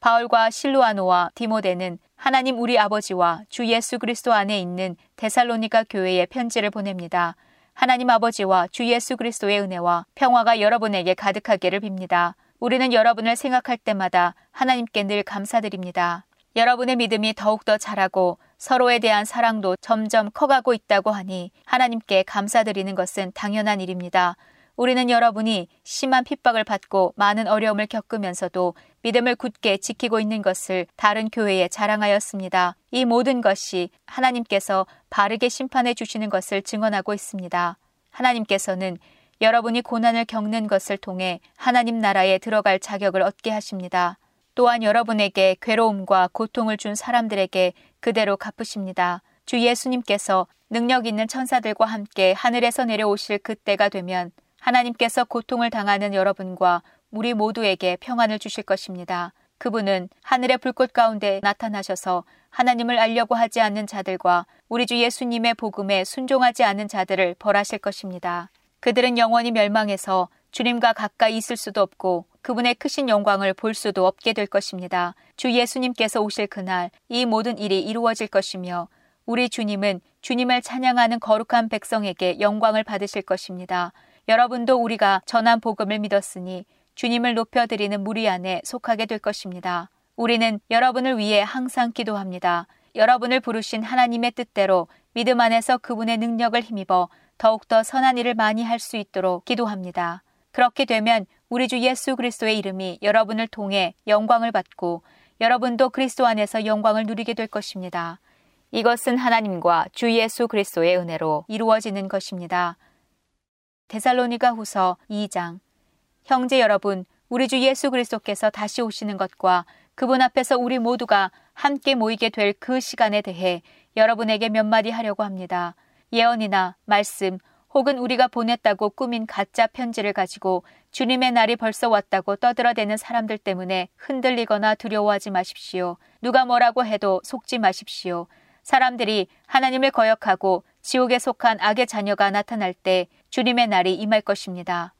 바울과 실루아노와 디모데는 하나님 우리 아버지와 주 예수 그리스도 안에 있는 데살로니가 교회에 편지를 보냅니다. 하나님 아버지와 주 예수 그리스도의 은혜와 평화가 여러분에게 가득하기를 빕니다. 우리는 여러분을 생각할 때마다 하나님께 늘 감사드립니다. 여러분의 믿음이 더욱더 자라고 서로에 대한 사랑도 점점 커가고 있다고 하니 하나님께 감사드리는 것은 당연한 일입니다. 우리는 여러분이 심한 핍박을 받고 많은 어려움을 겪으면서도 믿음을 굳게 지키고 있는 것을 다른 교회에 자랑하였습니다. 이 모든 것이 하나님께서 바르게 심판해 주시는 것을 증언하고 있습니다. 하나님께서는 여러분이 고난을 겪는 것을 통해 하나님 나라에 들어갈 자격을 얻게 하십니다. 또한 여러분에게 괴로움과 고통을 준 사람들에게 그대로 갚으십니다. 주 예수님께서 능력 있는 천사들과 함께 하늘에서 내려오실 그때가 되면 하나님께서 고통을 당하는 여러분과 우리 모두에게 평안을 주실 것입니다. 그분은 하늘의 불꽃 가운데 나타나셔서 하나님을 알려고 하지 않는 자들과 우리 주 예수님의 복음에 순종하지 않은 자들을 벌하실 것입니다. 그들은 영원히 멸망해서 주님과 가까이 있을 수도 없고 그분의 크신 영광을 볼 수도 없게 될 것입니다. 주 예수님께서 오실 그날 이 모든 일이 이루어질 것이며 우리 주님은 주님을 찬양하는 거룩한 백성에게 영광을 받으실 것입니다. 여러분도 우리가 전한 복음을 믿었으니 주님을 높여드리는 무리 안에 속하게 될 것입니다. 우리는 여러분을 위해 항상 기도합니다. 여러분을 부르신 하나님의 뜻대로 믿음 안에서 그분의 능력을 힘입어 더욱더 선한 일을 많이 할 수 있도록 기도합니다. 그렇게 되면 우리 주 예수 그리스도의 이름이 여러분을 통해 영광을 받고 여러분도 그리스도 안에서 영광을 누리게 될 것입니다. 이것은 하나님과 주 예수 그리스도의 은혜로 이루어지는 것입니다. 데살로니가 후서 2장 형제 여러분, 우리 주 예수 그리스도께서 다시 오시는 것과 그분 앞에서 우리 모두가 함께 모이게 될 그 시간에 대해 여러분에게 몇 마디 하려고 합니다. 예언이나 말씀 혹은 우리가 보냈다고 꾸민 가짜 편지를 가지고 주님의 날이 벌써 왔다고 떠들어대는 사람들 때문에 흔들리거나 두려워하지 마십시오. 누가 뭐라고 해도 속지 마십시오. 사람들이 하나님을 거역하고 지옥에 속한 악의 자녀가 나타날 때 주님의 날이 임할 것입니다.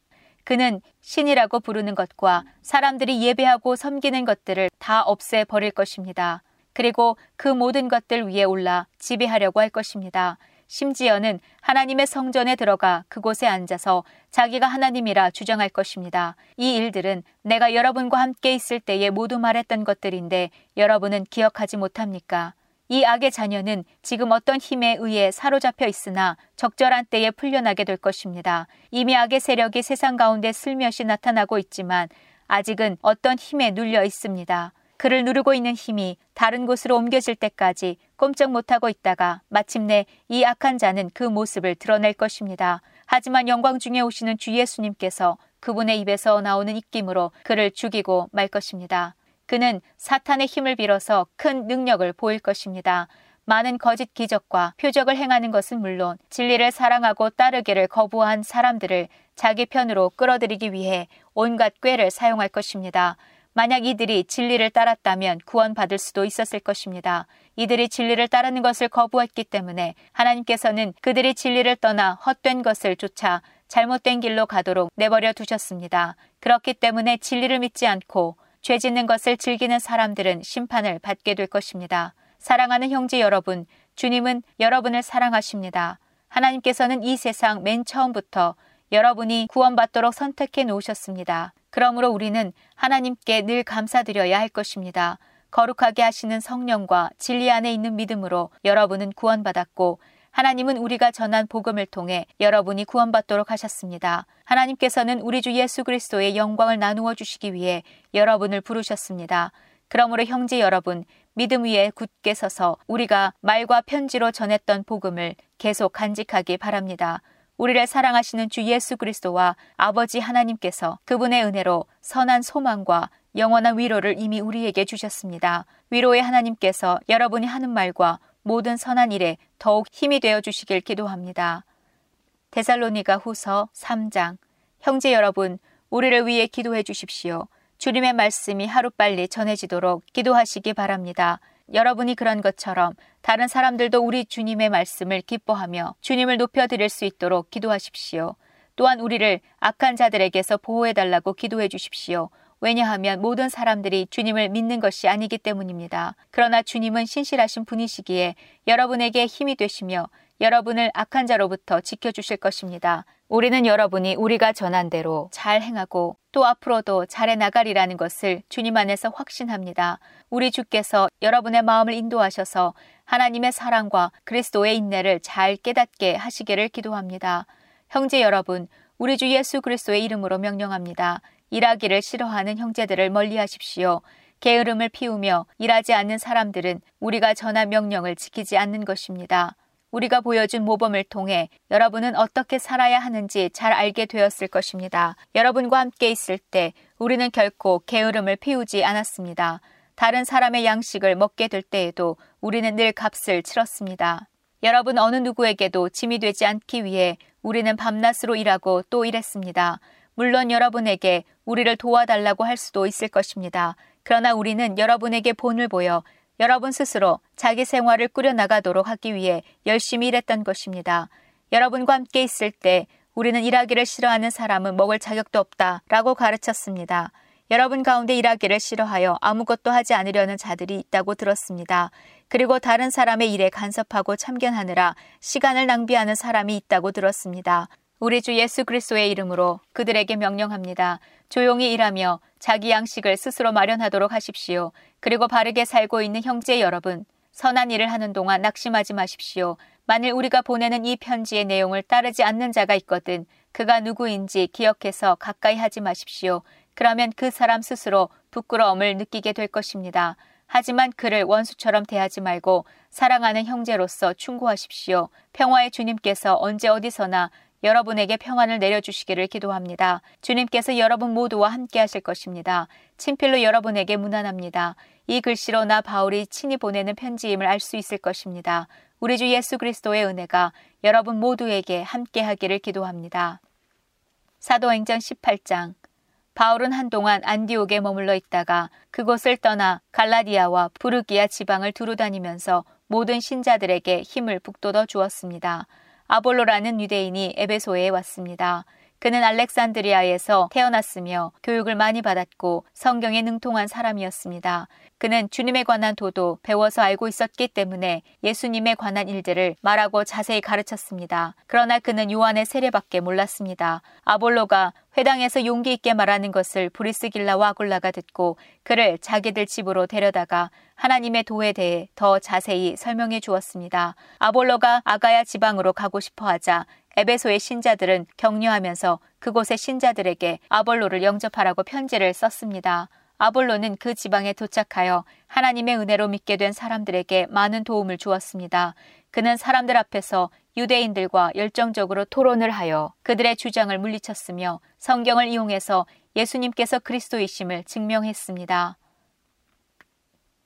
그는 신이라고 부르는 것과 사람들이 예배하고 섬기는 것들을 다 없애 버릴 것입니다. 그리고 그 모든 것들 위에 올라 지배하려고 할 것입니다. 심지어는 하나님의 성전에 들어가 그곳에 앉아서 자기가 하나님이라 주장할 것입니다. 이 일들은 내가 여러분과 함께 있을 때에 모두 말했던 것들인데 여러분은 기억하지 못합니까? 이 악의 자녀는 지금 어떤 힘에 의해 사로잡혀 있으나 적절한 때에 풀려나게 될 것입니다. 이미 악의 세력이 세상 가운데 슬며시 나타나고 있지만 아직은 어떤 힘에 눌려 있습니다. 그를 누르고 있는 힘이 다른 곳으로 옮겨질 때까지 꼼짝 못하고 있다가 마침내 이 악한 자는 그 모습을 드러낼 것입니다. 하지만 영광 중에 오시는 주 예수님께서 그분의 입에서 나오는 입김으로 그를 죽이고 말 것입니다. 그는 사탄의 힘을 빌어서 큰 능력을 보일 것입니다. 많은 거짓 기적과 표적을 행하는 것은 물론 진리를 사랑하고 따르기를 거부한 사람들을 자기 편으로 끌어들이기 위해 온갖 꾀를 사용할 것입니다. 만약 이들이 진리를 따랐다면 구원받을 수도 있었을 것입니다. 이들이 진리를 따르는 것을 거부했기 때문에 하나님께서는 그들이 진리를 떠나 헛된 것을 쫓아 잘못된 길로 가도록 내버려 두셨습니다. 그렇기 때문에 진리를 믿지 않고 죄 짓는 것을 즐기는 사람들은 심판을 받게 될 것입니다. 사랑하는 형제 여러분, 주님은 여러분을 사랑하십니다. 하나님께서는 이 세상 맨 처음부터 여러분이 구원받도록 선택해 놓으셨습니다. 그러므로 우리는 하나님께 늘 감사드려야 할 것입니다. 거룩하게 하시는 성령과 진리 안에 있는 믿음으로 여러분은 구원받았고 하나님은 우리가 전한 복음을 통해 여러분이 구원받도록 하셨습니다. 하나님께서는 우리 주 예수 그리스도의 영광을 나누어 주시기 위해 여러분을 부르셨습니다. 그러므로 형제 여러분, 믿음 위에 굳게 서서 우리가 말과 편지로 전했던 복음을 계속 간직하기 바랍니다. 우리를 사랑하시는 주 예수 그리스도와 아버지 하나님께서 그분의 은혜로 선한 소망과 영원한 위로를 이미 우리에게 주셨습니다. 위로의 하나님께서 여러분이 하는 말과 모든 선한 일에 더욱 힘이 되어 주시길 기도합니다. 데살로니가 후서 3장 형제 여러분, 우리를 위해 기도해 주십시오. 주님의 말씀이 하루빨리 전해지도록 기도하시기 바랍니다. 여러분이 그런 것처럼 다른 사람들도 우리 주님의 말씀을 기뻐하며 주님을 높여드릴 수 있도록 기도하십시오. 또한 우리를 악한 자들에게서 보호해달라고 기도해 주십시오. 왜냐하면 모든 사람들이 주님을 믿는 것이 아니기 때문입니다. 그러나 주님은 신실하신 분이시기에 여러분에게 힘이 되시며 여러분을 악한 자로부터 지켜주실 것입니다. 우리는 여러분이 우리가 전한 대로 잘 행하고 또 앞으로도 잘해 나가리라는 것을 주님 안에서 확신합니다. 우리 주께서 여러분의 마음을 인도하셔서 하나님의 사랑과 그리스도의 인내를 잘 깨닫게 하시기를 기도합니다. 형제 여러분, 우리 주 예수 그리스도의 이름으로 명령합니다. 일하기를 싫어하는 형제들을 멀리 하십시오. 게으름을 피우며 일하지 않는 사람들은 우리가 전한 명령을 지키지 않는 것입니다. 우리가 보여준 모범을 통해 여러분은 어떻게 살아야 하는지 잘 알게 되었을 것입니다. 여러분과 함께 있을 때 우리는 결코 게으름을 피우지 않았습니다. 다른 사람의 양식을 먹게 될 때에도 우리는 늘 값을 치렀습니다. 여러분 어느 누구에게도 짐이 되지 않기 위해 우리는 밤낮으로 일하고 또 일했습니다. 물론 여러분에게 우리를 도와달라고 할 수도 있을 것입니다. 그러나 우리는 여러분에게 본을 보여 여러분 스스로 자기 생활을 꾸려나가도록 하기 위해 열심히 일했던 것입니다. 여러분과 함께 있을 때 우리는 일하기를 싫어하는 사람은 먹을 자격도 없다 라고 가르쳤습니다. 여러분 가운데 일하기를 싫어하여 아무것도 하지 않으려는 자들이 있다고 들었습니다. 그리고 다른 사람의 일에 간섭하고 참견하느라 시간을 낭비하는 사람이 있다고 들었습니다. 우리 주 예수 그리스도의 이름으로 그들에게 명령합니다. 조용히 일하며 자기 양식을 스스로 마련하도록 하십시오. 그리고 바르게 살고 있는 형제 여러분, 선한 일을 하는 동안 낙심하지 마십시오. 만일 우리가 보내는 이 편지의 내용을 따르지 않는 자가 있거든 그가 누구인지 기억해서 가까이 하지 마십시오. 그러면 그 사람 스스로 부끄러움을 느끼게 될 것입니다. 하지만 그를 원수처럼 대하지 말고 사랑하는 형제로서 충고하십시오. 평화의 주님께서 언제 어디서나 여러분에게 평안을 내려주시기를 기도합니다. 주님께서 여러분 모두와 함께 하실 것입니다. 친필로 여러분에게 무난합니다. 이 글씨로 나 바울이 친히 보내는 편지임을 알 수 있을 것입니다. 우리 주 예수 그리스도의 은혜가 여러분 모두에게 함께 하기를 기도합니다. 사도행전 18장 바울은 한동안 안디옥에 머물러 있다가 그곳을 떠나 갈라디아와 부르기아 지방을 두루 다니면서 모든 신자들에게 힘을 북돋워 주었습니다. 아볼로라는 유대인이 에베소에 왔습니다. 그는 알렉산드리아에서 태어났으며 교육을 많이 받았고 성경에 능통한 사람이었습니다. 그는 주님에 관한 도도 배워서 알고 있었기 때문에 예수님에 관한 일들을 말하고 자세히 가르쳤습니다. 그러나 그는 요한의 세례밖에 몰랐습니다. 아볼로가 회당에서 용기 있게 말하는 것을 브리스길라와 아골라가 듣고 그를 자기들 집으로 데려다가 하나님의 도에 대해 더 자세히 설명해 주었습니다. 아볼로가 아가야 지방으로 가고 싶어 하자 에베소의 신자들은 격려하면서 그곳의 신자들에게 아볼로를 영접하라고 편지를 썼습니다. 아볼로는 그 지방에 도착하여 하나님의 은혜로 믿게 된 사람들에게 많은 도움을 주었습니다. 그는 사람들 앞에서 유대인들과 열정적으로 토론을 하여 그들의 주장을 물리쳤으며 성경을 이용해서 예수님께서 그리스도이심을 증명했습니다.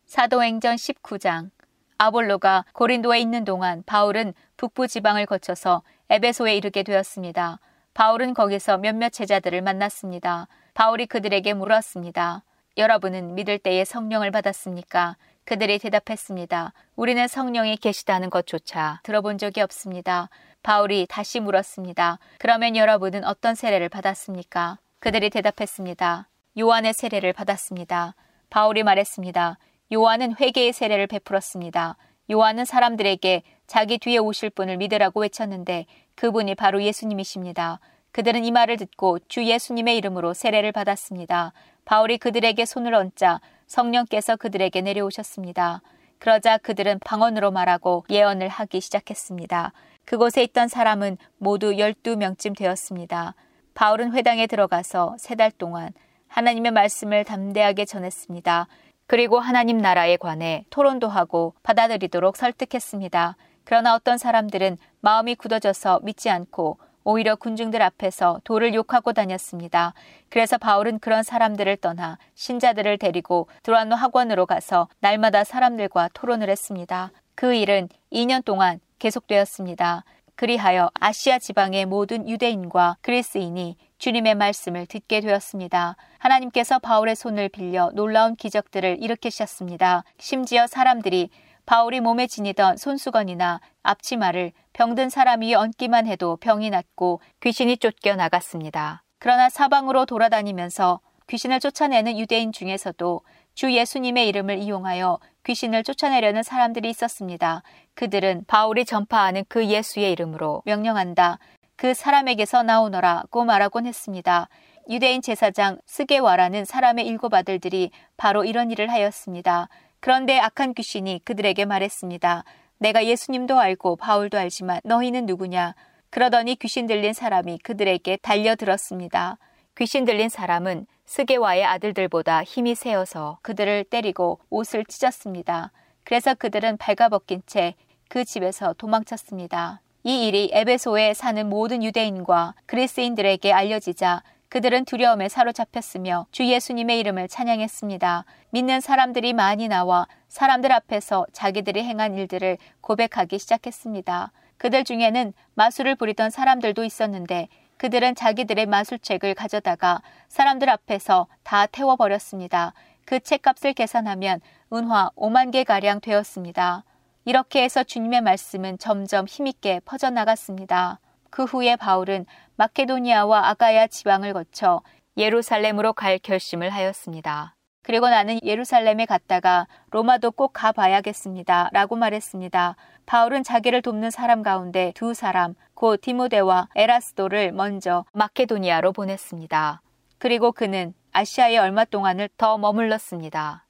사도행전 19장 아볼로가 고린도에 있는 동안 바울은 북부 지방을 거쳐서 에베소에 이르게 되었습니다. 바울은 거기서 몇몇 제자들을 만났습니다. 바울이 그들에게 물었습니다. 여러분은 믿을 때에 성령을 받았습니까? 그들이 대답했습니다. 우리는 성령이 계시다는 것조차 들어본 적이 없습니다. 바울이 다시 물었습니다. 그러면 여러분은 어떤 세례를 받았습니까? 그들이 대답했습니다. 요한의 세례를 받았습니다. 바울이 말했습니다. 요한은 회개의 세례를 베풀었습니다. 요한은 사람들에게 자기 뒤에 오실 분을 믿으라고 외쳤는데 그분이 바로 예수님이십니다. 그들은 이 말을 듣고 주 예수님의 이름으로 세례를 받았습니다. 바울이 그들에게 손을 얹자 성령께서 그들에게 내려오셨습니다. 그러자 그들은 방언으로 말하고 예언을 하기 시작했습니다. 그곳에 있던 사람은 모두 12명쯤 되었습니다. 바울은 회당에 들어가서 세 달 동안 하나님의 말씀을 담대하게 전했습니다. 그리고 하나님 나라에 관해 토론도 하고 받아들이도록 설득했습니다. 그러나 어떤 사람들은 마음이 굳어져서 믿지 않고 오히려 군중들 앞에서 돌을 욕하고 다녔습니다. 그래서 바울은 그런 사람들을 떠나 신자들을 데리고 드라노 학원으로 가서 날마다 사람들과 토론을 했습니다. 그 일은 2년 동안 계속되었습니다. 그리하여 아시아 지방의 모든 유대인과 그리스인이 주님의 말씀을 듣게 되었습니다. 하나님께서 바울의 손을 빌려 놀라운 기적들을 일으키셨습니다. 심지어 사람들이 바울이 몸에 지니던 손수건이나 앞치마를 병든 사람 이 얹기만 해도 병이 낫고 귀신이 쫓겨 나갔습니다. 그러나 사방으로 돌아다니면서 귀신을 쫓아내는 유대인 중에서도 주 예수님의 이름을 이용하여 귀신을 쫓아내려는 사람들이 있었습니다. 그들은 바울이 전파하는 그 예수의 이름으로 명령한다. 그 사람에게서 나오너라고 말하곤 했습니다. 유대인 제사장 스게와라는 사람의 일곱 아들들이 바로 이런 일을 하였습니다. 그런데 악한 귀신이 그들에게 말했습니다. 내가 예수님도 알고 바울도 알지만 너희는 누구냐? 그러더니 귀신 들린 사람이 그들에게 달려들었습니다. 귀신 들린 사람은 스게와의 아들들보다 힘이 세어서 그들을 때리고 옷을 찢었습니다. 그래서 그들은 발가벗긴 채 그 집에서 도망쳤습니다. 이 일이 에베소에 사는 모든 유대인과 그리스인들에게 알려지자 그들은 두려움에 사로잡혔으며 주 예수님의 이름을 찬양했습니다. 믿는 사람들이 많이 나와 사람들 앞에서 자기들이 행한 일들을 고백하기 시작했습니다. 그들 중에는 마술을 부리던 사람들도 있었는데 그들은 자기들의 마술책을 가져다가 사람들 앞에서 다 태워버렸습니다. 그 책값을 계산하면 은화 5만 개가량 되었습니다. 이렇게 해서 주님의 말씀은 점점 힘있게 퍼져나갔습니다. 그 후에 바울은 마케도니아와 아가야 지방을 거쳐 예루살렘으로 갈 결심을 하였습니다. 그리고 나는 예루살렘에 갔다가 로마도 꼭 가봐야겠습니다. 라고 말했습니다. 바울은 자기를 돕는 사람 가운데 두 사람, 곧 디모데와 에라스도를 먼저 마케도니아로 보냈습니다. 그리고 그는 아시아에 얼마 동안을 더 머물렀습니다.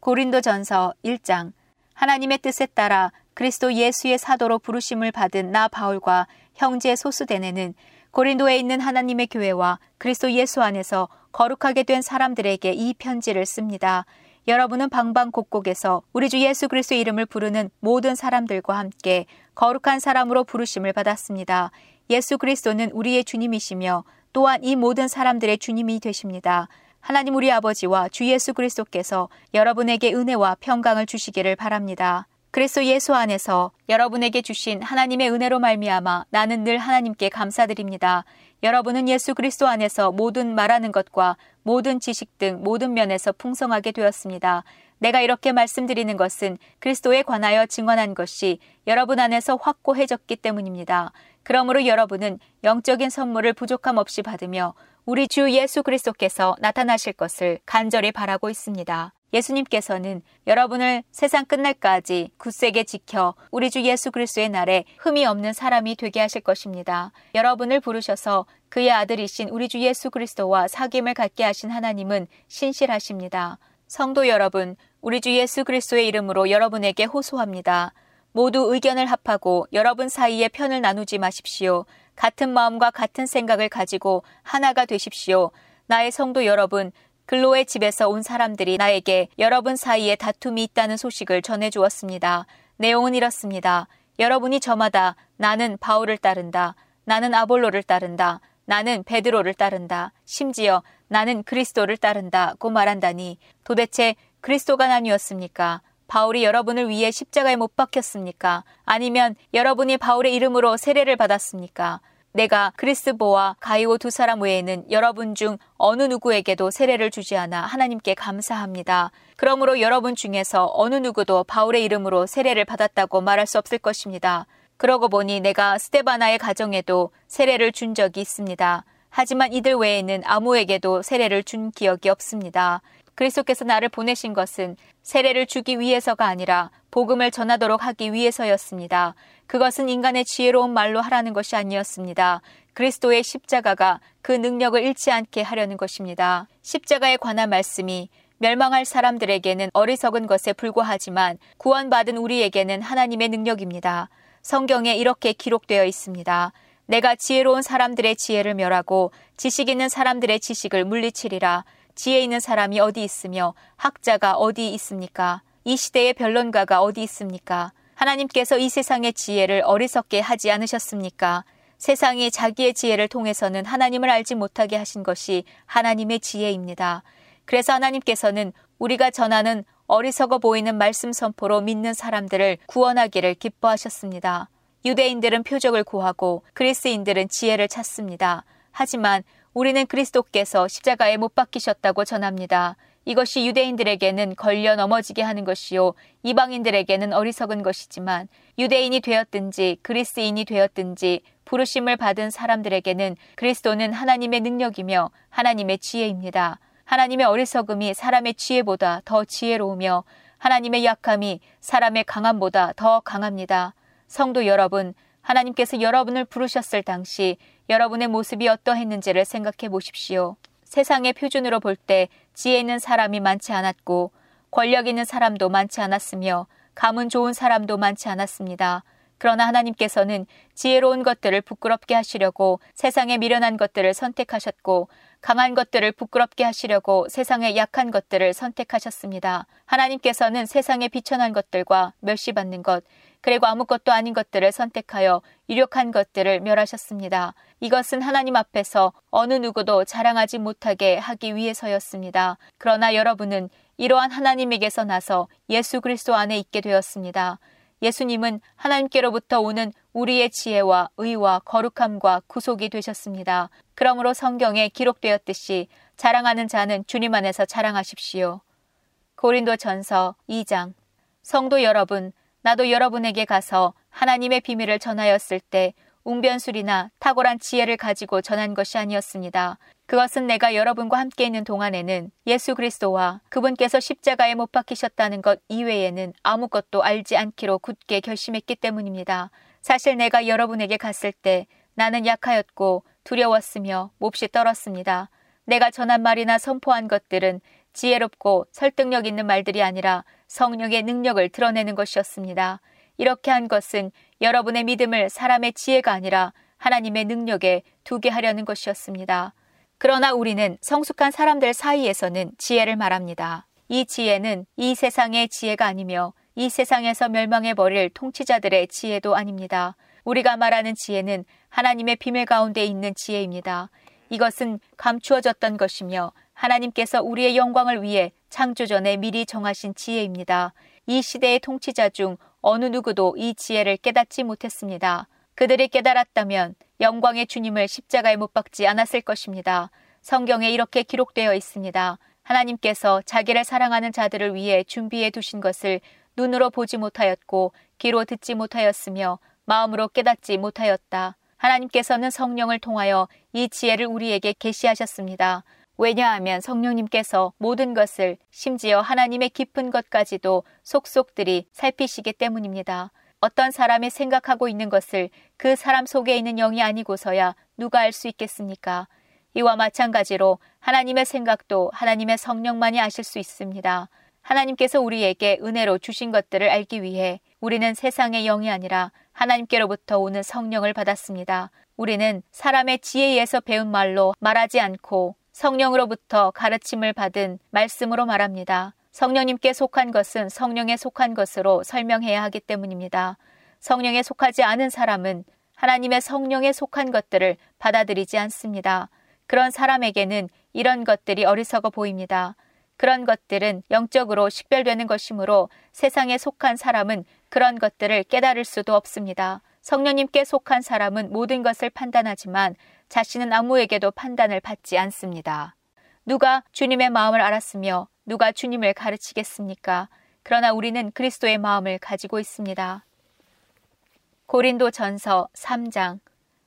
고린도 전서 1장 하나님의 뜻에 따라 그리스도 예수의 사도로 부르심을 받은 나 바울과 형제 소수대네는 고린도에 있는 하나님의 교회와 그리스도 예수 안에서 거룩하게 된 사람들에게 이 편지를 씁니다. 여러분은 방방곡곡에서 우리 주 예수 그리스도의 이름을 부르는 모든 사람들과 함께 거룩한 사람으로 부르심을 받았습니다. 예수 그리스도는 우리의 주님이시며 또한 이 모든 사람들의 주님이 되십니다. 하나님 우리 아버지와 주 예수 그리스도께서 여러분에게 은혜와 평강을 주시기를 바랍니다. 그리스도 예수 안에서 여러분에게 주신 하나님의 은혜로 말미암아 나는 늘 하나님께 감사드립니다. 여러분은 예수 그리스도 안에서 모든 말하는 것과 모든 지식 등 모든 면에서 풍성하게 되었습니다. 내가 이렇게 말씀드리는 것은 그리스도에 관하여 증언한 것이 여러분 안에서 확고해졌기 때문입니다. 그러므로 여러분은 영적인 선물을 부족함 없이 받으며 우리 주 예수 그리스도께서 나타나실 것을 간절히 바라고 있습니다. 예수님께서는 여러분을 세상 끝날까지 굳세게 지켜 우리 주 예수 그리스도의 날에 흠이 없는 사람이 되게 하실 것입니다. 여러분을 부르셔서 그의 아들이신 우리 주 예수 그리스도와 사귐을 갖게 하신 하나님은 신실하십니다. 성도 여러분, 우리 주 예수 그리스도의 이름으로 여러분에게 호소합니다. 모두 의견을 합하고 여러분 사이에 편을 나누지 마십시오. 같은 마음과 같은 생각을 가지고 하나가 되십시오. 나의 성도 여러분, 글로의 집에서 온 사람들이 나에게 여러분 사이에 다툼이 있다는 소식을 전해 주었습니다. 내용은 이렇습니다. 여러분이 저마다 나는 바울을 따른다. 나는 아볼로를 따른다. 나는 베드로를 따른다. 심지어 나는 그리스도를 따른다고 말한다니 도대체 그리스도가 나뉘었습니까? 바울이 여러분을 위해 십자가에 못 박혔습니까? 아니면 여러분이 바울의 이름으로 세례를 받았습니까? 내가 크리스보와 가이오 두 사람 외에는 여러분 중 어느 누구에게도 세례를 주지 않아 하나님께 감사합니다. 그러므로 여러분 중에서 어느 누구도 바울의 이름으로 세례를 받았다고 말할 수 없을 것입니다. 그러고 보니 내가 스테바나의 가정에도 세례를 준 적이 있습니다. 하지만 이들 외에는 아무에게도 세례를 준 기억이 없습니다. 그리스도께서 나를 보내신 것은 세례를 주기 위해서가 아니라 복음을 전하도록 하기 위해서였습니다. 그것은 인간의 지혜로운 말로 하라는 것이 아니었습니다. 그리스도의 십자가가 그 능력을 잃지 않게 하려는 것입니다. 십자가에 관한 말씀이 멸망할 사람들에게는 어리석은 것에 불과하지만 구원받은 우리에게는 하나님의 능력입니다. 성경에 이렇게 기록되어 있습니다. 내가 지혜로운 사람들의 지혜를 멸하고 지식 있는 사람들의 지식을 물리치리라. 지혜 있는 사람이 어디 있으며 학자가 어디 있습니까? 이 시대의 변론가가 어디 있습니까? 하나님께서 이 세상의 지혜를 어리석게 하지 않으셨습니까? 세상이 자기의 지혜를 통해서는 하나님을 알지 못하게 하신 것이 하나님의 지혜입니다. 그래서 하나님께서는 우리가 전하는 어리석어 보이는 말씀 선포로 믿는 사람들을 구원하기를 기뻐하셨습니다. 유대인들은 표적을 구하고 그리스인들은 지혜를 찾습니다. 하지만 우리는 그리스도께서 십자가에 못 박히셨다고 전합니다. 이것이 유대인들에게는 걸려 넘어지게 하는 것이요 이방인들에게는 어리석은 것이지만 유대인이 되었든지 그리스인이 되었든지 부르심을 받은 사람들에게는 그리스도는 하나님의 능력이며 하나님의 지혜입니다. 하나님의 어리석음이 사람의 지혜보다 더 지혜로우며 하나님의 약함이 사람의 강함보다 더 강합니다. 성도 여러분, 하나님께서 여러분을 부르셨을 당시 여러분의 모습이 어떠했는지를 생각해 보십시오. 세상의 표준으로 볼 때 지혜 있는 사람이 많지 않았고 권력 있는 사람도 많지 않았으며 감은 좋은 사람도 많지 않았습니다. 그러나 하나님께서는 지혜로운 것들을 부끄럽게 하시려고 세상에 미련한 것들을 선택하셨고 강한 것들을 부끄럽게 하시려고 세상의 약한 것들을 선택하셨습니다. 하나님께서는 세상에 비천한 것들과 멸시받는 것, 그리고 아무것도 아닌 것들을 선택하여 유력한 것들을 멸하셨습니다. 이것은 하나님 앞에서 어느 누구도 자랑하지 못하게 하기 위해서였습니다. 그러나 여러분은 이러한 하나님에게서 나서 예수 그리스도 안에 있게 되었습니다. 예수님은 하나님께로부터 오는 우리의 지혜와 의와 거룩함과 구속이 되셨습니다. 그러므로 성경에 기록되었듯이 자랑하는 자는 주님 안에서 자랑하십시오. 고린도 전서 2장 성도 여러분, 나도 여러분에게 가서 하나님의 비밀을 전하였을 때 웅변술이나 탁월한 지혜를 가지고 전한 것이 아니었습니다. 그것은 내가 여러분과 함께 있는 동안에는 예수 그리스도와 그분께서 십자가에 못 박히셨다는 것 이외에는 아무것도 알지 않기로 굳게 결심했기 때문입니다. 사실 내가 여러분에게 갔을 때 나는 약하였고 두려웠으며 몹시 떨었습니다. 내가 전한 말이나 선포한 것들은 지혜롭고 설득력 있는 말들이 아니라 성령의 능력을 드러내는 것이었습니다. 이렇게 한 것은 여러분의 믿음을 사람의 지혜가 아니라 하나님의 능력에 두게 하려는 것이었습니다. 그러나 우리는 성숙한 사람들 사이에서는 지혜를 말합니다. 이 지혜는 이 세상의 지혜가 아니며 이 세상에서 멸망해버릴 통치자들의 지혜도 아닙니다. 우리가 말하는 지혜는 하나님의 비밀 가운데 있는 지혜입니다. 이것은 감추어졌던 것이며 하나님께서 우리의 영광을 위해 창조 전에 미리 정하신 지혜입니다. 이 시대의 통치자 중 어느 누구도 이 지혜를 깨닫지 못했습니다. 그들이 깨달았다면 영광의 주님을 십자가에 못 박지 않았을 것입니다. 성경에 이렇게 기록되어 있습니다. 하나님께서 자기를 사랑하는 자들을 위해 준비해 두신 것을 눈으로 보지 못하였고 귀로 듣지 못하였으며 마음으로 깨닫지 못하였다. 하나님께서는 성령을 통하여 이 지혜를 우리에게 계시하셨습니다. 왜냐하면 성령님께서 모든 것을 심지어 하나님의 깊은 것까지도 속속들이 살피시기 때문입니다. 어떤 사람이 생각하고 있는 것을 그 사람 속에 있는 영이 아니고서야 누가 알 수 있겠습니까? 이와 마찬가지로 하나님의 생각도 하나님의 성령만이 아실 수 있습니다. 하나님께서 우리에게 은혜로 주신 것들을 알기 위해 우리는 세상의 영이 아니라 하나님께로부터 오는 성령을 받았습니다. 우리는 사람의 지혜에서 배운 말로 말하지 않고 성령으로부터 가르침을 받은 말씀으로 말합니다. 성령님께 속한 것은 성령에 속한 것으로 설명해야 하기 때문입니다. 성령에 속하지 않은 사람은 하나님의 성령에 속한 것들을 받아들이지 않습니다. 그런 사람에게는 이런 것들이 어리석어 보입니다. 그런 것들은 영적으로 식별되는 것이므로 세상에 속한 사람은 그런 것들을 깨달을 수도 없습니다. 성령님께 속한 사람은 모든 것을 판단하지만 자신은 아무에게도 판단을 받지 않습니다. 누가 주님의 마음을 알았으며 누가 주님을 가르치겠습니까? 그러나 우리는 그리스도의 마음을 가지고 있습니다. 고린도 전서 3장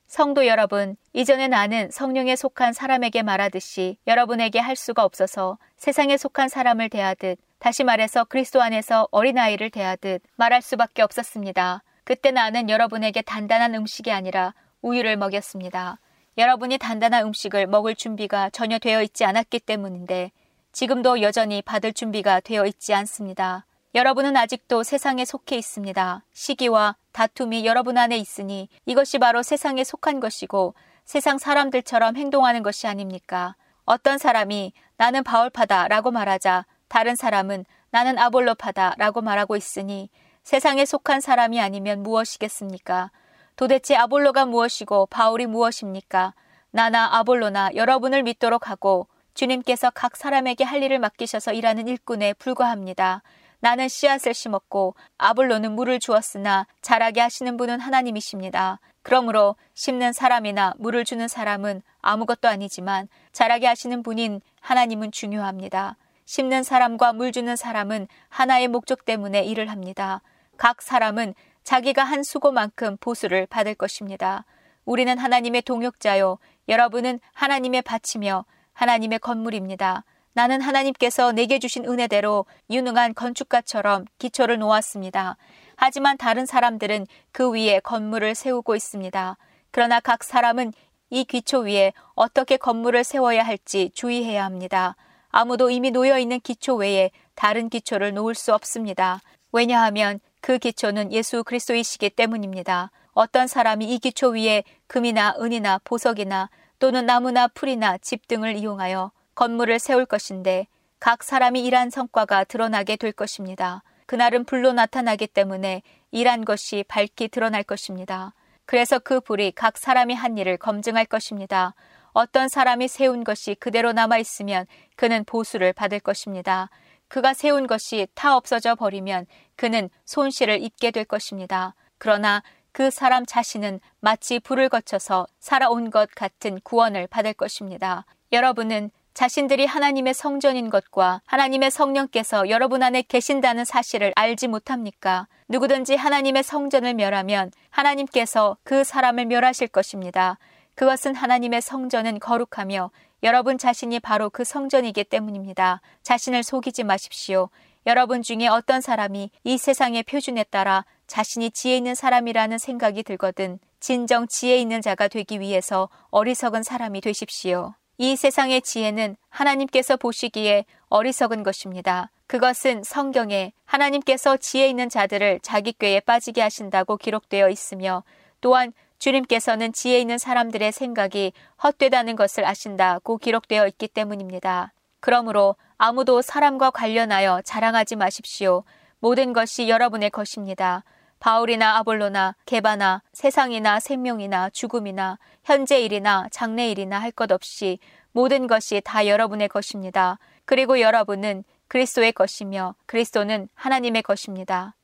성도 여러분, 이전에 나는 성령에 속한 사람에게 말하듯이 여러분에게 할 수가 없어서 세상에 속한 사람을 대하듯 다시 말해서 그리스도 안에서 어린아이를 대하듯 말할 수밖에 없었습니다. 그때 나는 여러분에게 단단한 음식이 아니라 우유를 먹였습니다. 여러분이 단단한 음식을 먹을 준비가 전혀 되어 있지 않았기 때문인데 지금도 여전히 받을 준비가 되어 있지 않습니다. 여러분은 아직도 세상에 속해 있습니다. 시기와 다툼이 여러분 안에 있으니 이것이 바로 세상에 속한 것이고 세상 사람들처럼 행동하는 것이 아닙니까? 어떤 사람이 나는 바울파다 라고 말하자 다른 사람은 나는 아볼로파다 라고 말하고 있으니 세상에 속한 사람이 아니면 무엇이겠습니까? 도대체 아볼로가 무엇이고 바울이 무엇입니까? 나나 아볼로나 여러분을 믿도록 하고 주님께서 각 사람에게 할 일을 맡기셔서 일하는 일꾼에 불과합니다. 나는 씨앗을 심었고 아볼로는 물을 주었으나 자라게 하시는 분은 하나님이십니다. 그러므로 심는 사람이나 물을 주는 사람은 아무것도 아니지만 자라게 하시는 분인 하나님은 중요합니다. 심는 사람과 물 주는 사람은 하나의 목적 때문에 일을 합니다. 각 사람은 자기가 한 수고만큼 보수를 받을 것입니다. 우리는 하나님의 동역자요. 여러분은 하나님의 밭이며 하나님의 건물입니다. 나는 하나님께서 내게 주신 은혜대로 유능한 건축가처럼 기초를 놓았습니다. 하지만 다른 사람들은 그 위에 건물을 세우고 있습니다. 그러나 각 사람은 이 기초 위에 어떻게 건물을 세워야 할지 주의해야 합니다. 아무도 이미 놓여 있는 기초 외에 다른 기초를 놓을 수 없습니다. 왜냐하면 그 기초는 예수 그리스도이시기 때문입니다. 어떤 사람이 이 기초 위에 금이나 은이나 보석이나 또는 나무나 풀이나 집 등을 이용하여 건물을 세울 것인데 각 사람이 일한 성과가 드러나게 될 것입니다. 그날은 불로 나타나기 때문에 일한 것이 밝히 드러날 것입니다. 그래서 그 불이 각 사람이 한 일을 검증할 것입니다. 어떤 사람이 세운 것이 그대로 남아 있으면 그는 보수를 받을 것입니다. 그가 세운 것이 타 없어져 버리면 그는 손실을 입게 될 것입니다. 그러나 그 사람 자신은 마치 불을 거쳐서 살아온 것 같은 구원을 받을 것입니다. 여러분은 자신들이 하나님의 성전인 것과 하나님의 성령께서 여러분 안에 계신다는 사실을 알지 못합니까? 누구든지 하나님의 성전을 멸하면 하나님께서 그 사람을 멸하실 것입니다. 그것은 하나님의 성전은 거룩하며 여러분 자신이 바로 그 성전이기 때문입니다. 자신을 속이지 마십시오. 여러분 중에 어떤 사람이 이 세상의 표준에 따라 자신이 지혜 있는 사람이라는 생각이 들거든 진정 지혜 있는 자가 되기 위해서 어리석은 사람이 되십시오. 이 세상의 지혜는 하나님께서 보시기에 어리석은 것입니다. 그것은 성경에 하나님께서 지혜 있는 자들을 자기 꾀에 빠지게 하신다고 기록되어 있으며 또한 주님께서는 지혜 있는 사람들의 생각이 헛되다는 것을 아신다고 기록되어 있기 때문입니다. 그러므로 아무도 사람과 관련하여 자랑하지 마십시오. 모든 것이 여러분의 것입니다. 바울이나 아볼로나 개바나 세상이나 생명이나 죽음이나 현재 일이나 장래 일이나 할 것 없이 모든 것이 다 여러분의 것입니다. 그리고 여러분은 그리스도의 것이며 그리스도는 하나님의 것입니다.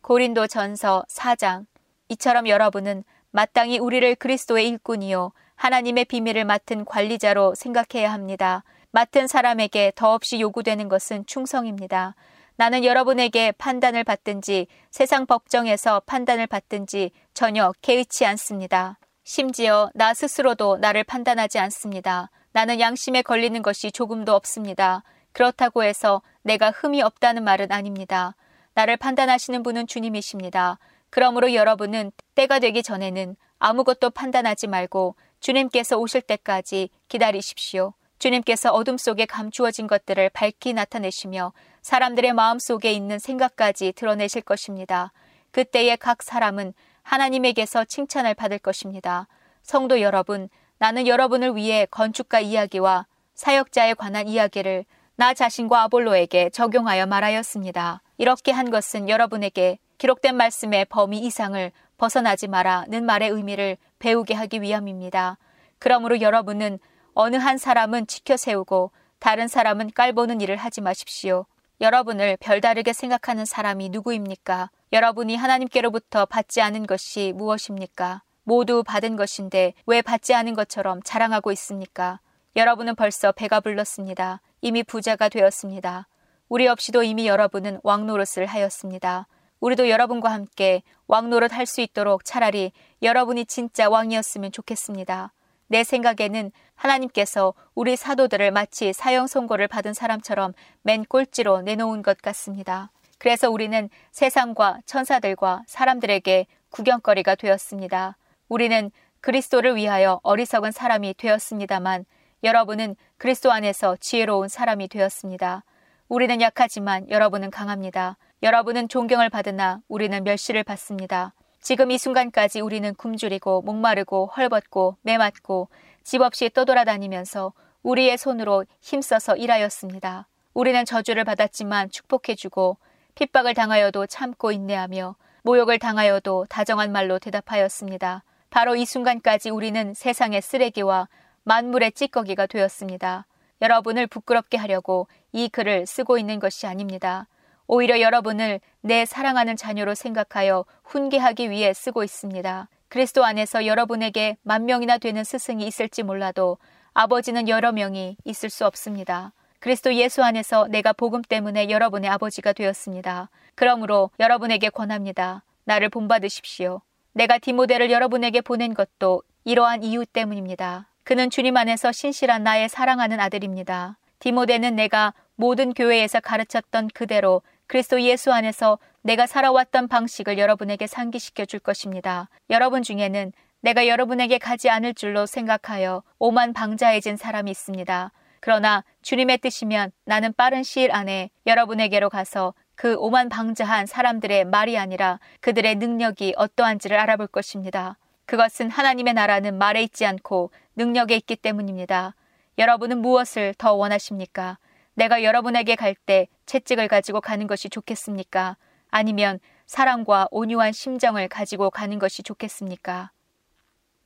고린도 전서 4장 이처럼 여러분은 마땅히 우리를 그리스도의 일꾼이요 하나님의 비밀을 맡은 관리자로 생각해야 합니다. 맡은 사람에게 더없이 요구되는 것은 충성입니다. 나는 여러분에게 판단을 받든지 세상 법정에서 판단을 받든지 전혀 개의치 않습니다. 심지어 나 스스로도 나를 판단하지 않습니다. 나는 양심에 걸리는 것이 조금도 없습니다. 그렇다고 해서 내가 흠이 없다는 말은 아닙니다. 나를 판단하시는 분은 주님이십니다. 그러므로 여러분은 때가 되기 전에는 아무것도 판단하지 말고 주님께서 오실 때까지 기다리십시오. 주님께서 어둠 속에 감추어진 것들을 밝히 나타내시며 사람들의 마음 속에 있는 생각까지 드러내실 것입니다. 그때에 각 사람은 하나님에게서 칭찬을 받을 것입니다. 성도 여러분, 나는 여러분을 위해 건축가 이야기와 사역자에 관한 이야기를 나 자신과 아볼로에게 적용하여 말하였습니다. 이렇게 한 것은 여러분에게 기록된 말씀의 범위 이상을 벗어나지 마라는 말의 의미를 배우게 하기 위함입니다. 그러므로 여러분은 어느 한 사람은 지켜 세우고 다른 사람은 깔보는 일을 하지 마십시오. 여러분을 별다르게 생각하는 사람이 누구입니까? 여러분이 하나님께로부터 받지 않은 것이 무엇입니까? 모두 받은 것인데 왜 받지 않은 것처럼 자랑하고 있습니까? 여러분은 벌써 배가 불렀습니다. 이미 부자가 되었습니다. 우리 없이도 이미 여러분은 왕노릇을 하였습니다. 우리도 여러분과 함께 왕노릇 할 수 있도록 차라리 여러분이 진짜 왕이었으면 좋겠습니다. 내 생각에는 하나님께서 우리 사도들을 마치 사형 선고를 받은 사람처럼 맨 꼴찌로 내놓은 것 같습니다. 그래서 우리는 세상과 천사들과 사람들에게 구경거리가 되었습니다. 우리는 그리스도를 위하여 어리석은 사람이 되었습니다만 여러분은 그리스도 안에서 지혜로운 사람이 되었습니다. 우리는 약하지만 여러분은 강합니다. 여러분은 존경을 받으나 우리는 멸시를 받습니다. 지금 이 순간까지 우리는 굶주리고 목마르고 헐벗고 매맞고 집 없이 떠돌아다니면서 우리의 손으로 힘써서 일하였습니다. 우리는 저주를 받았지만 축복해주고 핍박을 당하여도 참고 인내하며 모욕을 당하여도 다정한 말로 대답하였습니다. 바로 이 순간까지 우리는 세상의 쓰레기와 만물의 찌꺼기가 되었습니다. 여러분을 부끄럽게 하려고 이 글을 쓰고 있는 것이 아닙니다. 오히려 여러분을 내 사랑하는 자녀로 생각하여 훈계하기 위해 쓰고 있습니다. 그리스도 안에서 여러분에게 만 명이나 되는 스승이 있을지 몰라도 아버지는 여러 명이 있을 수 없습니다. 그리스도 예수 안에서 내가 복음 때문에 여러분의 아버지가 되었습니다. 그러므로 여러분에게 권합니다. 나를 본받으십시오. 내가 디모데를 여러분에게 보낸 것도 이러한 이유 때문입니다. 그는 주님 안에서 신실한 나의 사랑하는 아들입니다. 디모데는 내가 모든 교회에서 가르쳤던 그대로 그리스도 예수 안에서 내가 살아왔던 방식을 여러분에게 상기시켜 줄 것입니다. 여러분 중에는 내가 여러분에게 가지 않을 줄로 생각하여 오만 방자해진 사람이 있습니다. 그러나 주님의 뜻이면 나는 빠른 시일 안에 여러분에게로 가서 그 오만 방자한 사람들의 말이 아니라 그들의 능력이 어떠한지를 알아볼 것입니다. 그것은 하나님의 나라는 말에 있지 않고 능력에 있기 때문입니다. 여러분은 무엇을 더 원하십니까? 내가 여러분에게 갈 때 채찍을 가지고 가는 것이 좋겠습니까? 아니면 사랑과 온유한 심정을 가지고 가는 것이 좋겠습니까?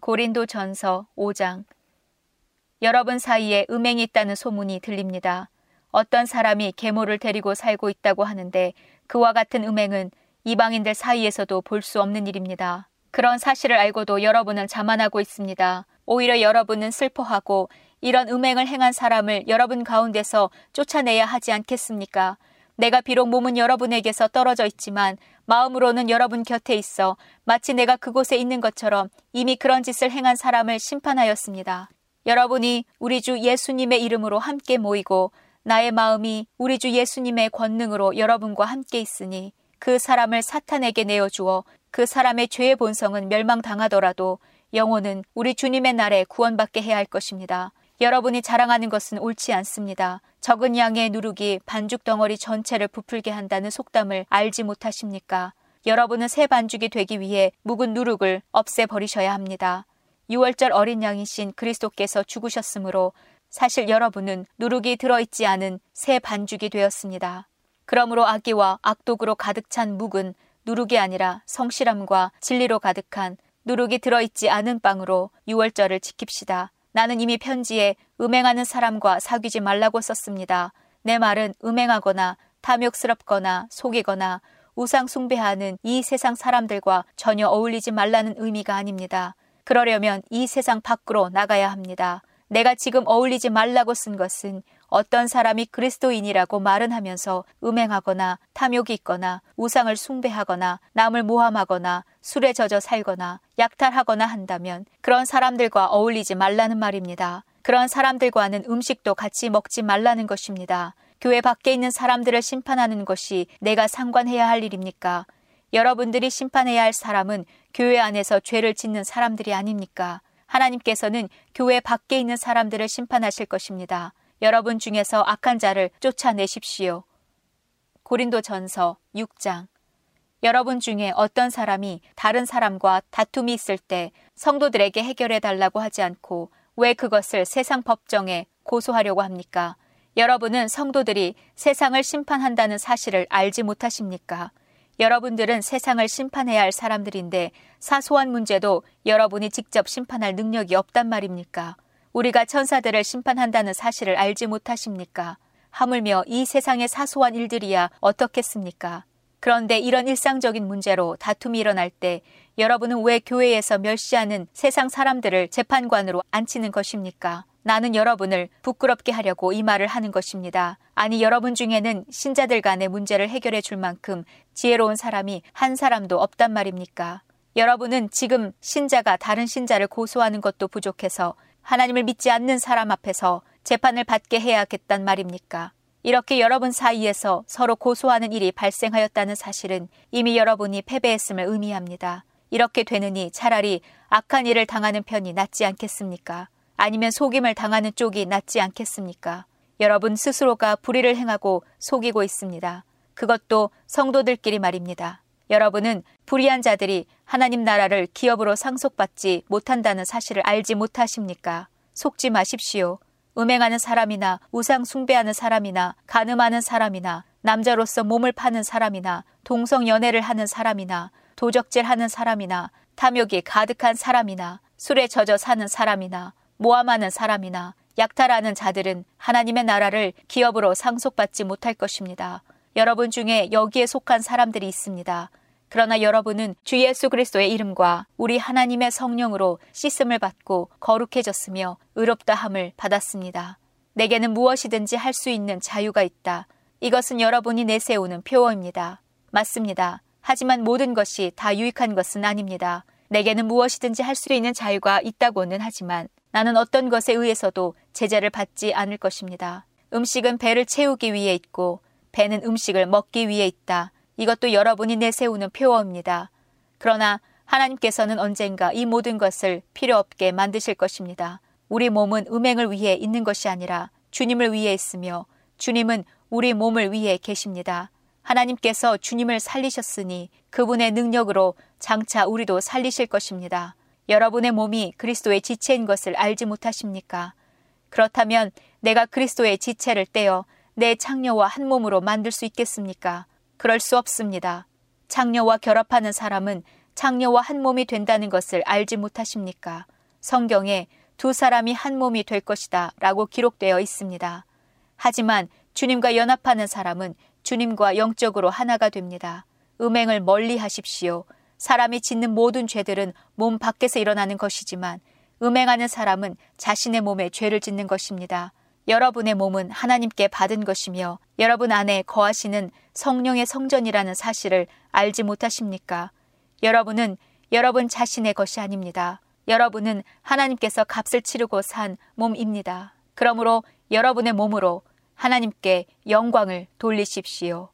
고린도 전서 5장 여러분 사이에 음행이 있다는 소문이 들립니다. 어떤 사람이 계모를 데리고 살고 있다고 하는데 그와 같은 음행은 이방인들 사이에서도 볼 수 없는 일입니다. 그런 사실을 알고도 여러분은 자만하고 있습니다. 오히려 여러분은 슬퍼하고 이런 음행을 행한 사람을 여러분 가운데서 쫓아내야 하지 않겠습니까? 내가 비록 몸은 여러분에게서 떨어져 있지만 마음으로는 여러분 곁에 있어 마치 내가 그곳에 있는 것처럼 이미 그런 짓을 행한 사람을 심판하였습니다. 여러분이 우리 주 예수님의 이름으로 함께 모이고 나의 마음이 우리 주 예수님의 권능으로 여러분과 함께 있으니 그 사람을 사탄에게 내어주어 그 사람의 죄의 본성은 멸망당하더라도 영혼은 우리 주님의 날에 구원받게 해야 할 것입니다. 여러분이 자랑하는 것은 옳지 않습니다. 적은 양의 누룩이 반죽 덩어리 전체를 부풀게 한다는 속담을 알지 못하십니까? 여러분은 새 반죽이 되기 위해 묵은 누룩을 없애버리셔야 합니다. 6월절 어린 양이신 그리스도께서 죽으셨으므로 사실 여러분은 누룩이 들어있지 않은 새 반죽이 되었습니다. 그러므로 악기와 악독으로 가득 찬 묵은 누룩이 아니라 성실함과 진리로 가득한 누룩이 들어있지 않은 빵으로 6월절을 지킵시다. 나는 이미 편지에 음행하는 사람과 사귀지 말라고 썼습니다. 내 말은 음행하거나 탐욕스럽거나 속이거나 우상 숭배하는 이 세상 사람들과 전혀 어울리지 말라는 의미가 아닙니다. 그러려면 이 세상 밖으로 나가야 합니다. 내가 지금 어울리지 말라고 쓴 것은 어떤 사람이 그리스도인이라고 말은 하면서 음행하거나 탐욕이 있거나 우상을 숭배하거나 남을 모함하거나 술에 젖어 살거나 약탈하거나 한다면 그런 사람들과 어울리지 말라는 말입니다. 그런 사람들과는 음식도 같이 먹지 말라는 것입니다. 교회 밖에 있는 사람들을 심판하는 것이 내가 상관해야 할 일입니까? 여러분들이 심판해야 할 사람은 교회 안에서 죄를 짓는 사람들이 아닙니까? 하나님께서는 교회 밖에 있는 사람들을 심판하실 것입니다. 여러분 중에서 악한 자를 쫓아내십시오. 고린도 전서 6장. 여러분 중에 어떤 사람이 다른 사람과 다툼이 있을 때 성도들에게 해결해 달라고 하지 않고 왜 그것을 세상 법정에 고소하려고 합니까? 여러분은 성도들이 세상을 심판한다는 사실을 알지 못하십니까? 여러분들은 세상을 심판해야 할 사람들인데 사소한 문제도 여러분이 직접 심판할 능력이 없단 말입니까? 우리가 천사들을 심판한다는 사실을 알지 못하십니까? 하물며 이 세상의 사소한 일들이야 어떻겠습니까? 그런데 이런 일상적인 문제로 다툼이 일어날 때 여러분은 왜 교회에서 멸시하는 세상 사람들을 재판관으로 앉히는 것입니까? 나는 여러분을 부끄럽게 하려고 이 말을 하는 것입니다. 아니, 여러분 중에는 신자들 간의 문제를 해결해 줄 만큼 지혜로운 사람이 한 사람도 없단 말입니까? 여러분은 지금 신자가 다른 신자를 고소하는 것도 부족해서 하나님을 믿지 않는 사람 앞에서 재판을 받게 해야겠단 말입니까? 이렇게 여러분 사이에서 서로 고소하는 일이 발생하였다는 사실은 이미 여러분이 패배했음을 의미합니다. 이렇게 되느니 차라리 악한 일을 당하는 편이 낫지 않겠습니까? 아니면 속임을 당하는 쪽이 낫지 않겠습니까? 여러분 스스로가 불의를 행하고 속이고 있습니다. 그것도 성도들끼리 말입니다. 여러분은 불의한 자들이 하나님 나라를 기업으로 상속받지 못한다는 사실을 알지 못하십니까? 속지 마십시오. 음행하는 사람이나 우상 숭배하는 사람이나 가늠하는 사람이나 남자로서 몸을 파는 사람이나 동성 연애를 하는 사람이나 도적질하는 사람이나 탐욕이 가득한 사람이나 술에 젖어 사는 사람이나 모함하는 사람이나 약탈하는 자들은 하나님의 나라를 기업으로 상속받지 못할 것입니다. 여러분 중에 여기에 속한 사람들이 있습니다. 그러나 여러분은 주 예수 그리스도의 이름과 우리 하나님의 성령으로 씻음을 받고 거룩해졌으며 의롭다 함을 받았습니다. 내게는 무엇이든지 할 수 있는 자유가 있다. 이것은 여러분이 내세우는 표어입니다. 맞습니다. 하지만 모든 것이 다 유익한 것은 아닙니다. 내게는 무엇이든지 할 수 있는 자유가 있다고는 하지만 나는 어떤 것에 의해서도 제재를 받지 않을 것입니다. 음식은 배를 채우기 위해 있고 배는 음식을 먹기 위해 있다. 이것도 여러분이 내세우는 표어입니다. 그러나 하나님께서는 언젠가 이 모든 것을 필요 없게 만드실 것입니다. 우리 몸은 음행을 위해 있는 것이 아니라 주님을 위해 있으며 주님은 우리 몸을 위해 계십니다. 하나님께서 주님을 살리셨으니 그분의 능력으로 장차 우리도 살리실 것입니다. 여러분의 몸이 그리스도의 지체인 것을 알지 못하십니까? 그렇다면 내가 그리스도의 지체를 떼어 내 창녀와 한 몸으로 만들 수 있겠습니까? 그럴 수 없습니다. 창녀와 결합하는 사람은 창녀와 한 몸이 된다는 것을 알지 못하십니까? 성경에 두 사람이 한 몸이 될 것이다 라고 기록되어 있습니다. 하지만 주님과 연합하는 사람은 주님과 영적으로 하나가 됩니다. 음행을 멀리 하십시오. 사람이 짓는 모든 죄들은 몸 밖에서 일어나는 것이지만 음행하는 사람은 자신의 몸에 죄를 짓는 것입니다. 여러분의 몸은 하나님께 받은 것이며 여러분 안에 거하시는 성령의 성전이라는 사실을 알지 못하십니까? 여러분은 여러분 자신의 것이 아닙니다. 여러분은 하나님께서 값을 치르고 산 몸입니다. 그러므로 여러분의 몸으로 하나님께 영광을 돌리십시오.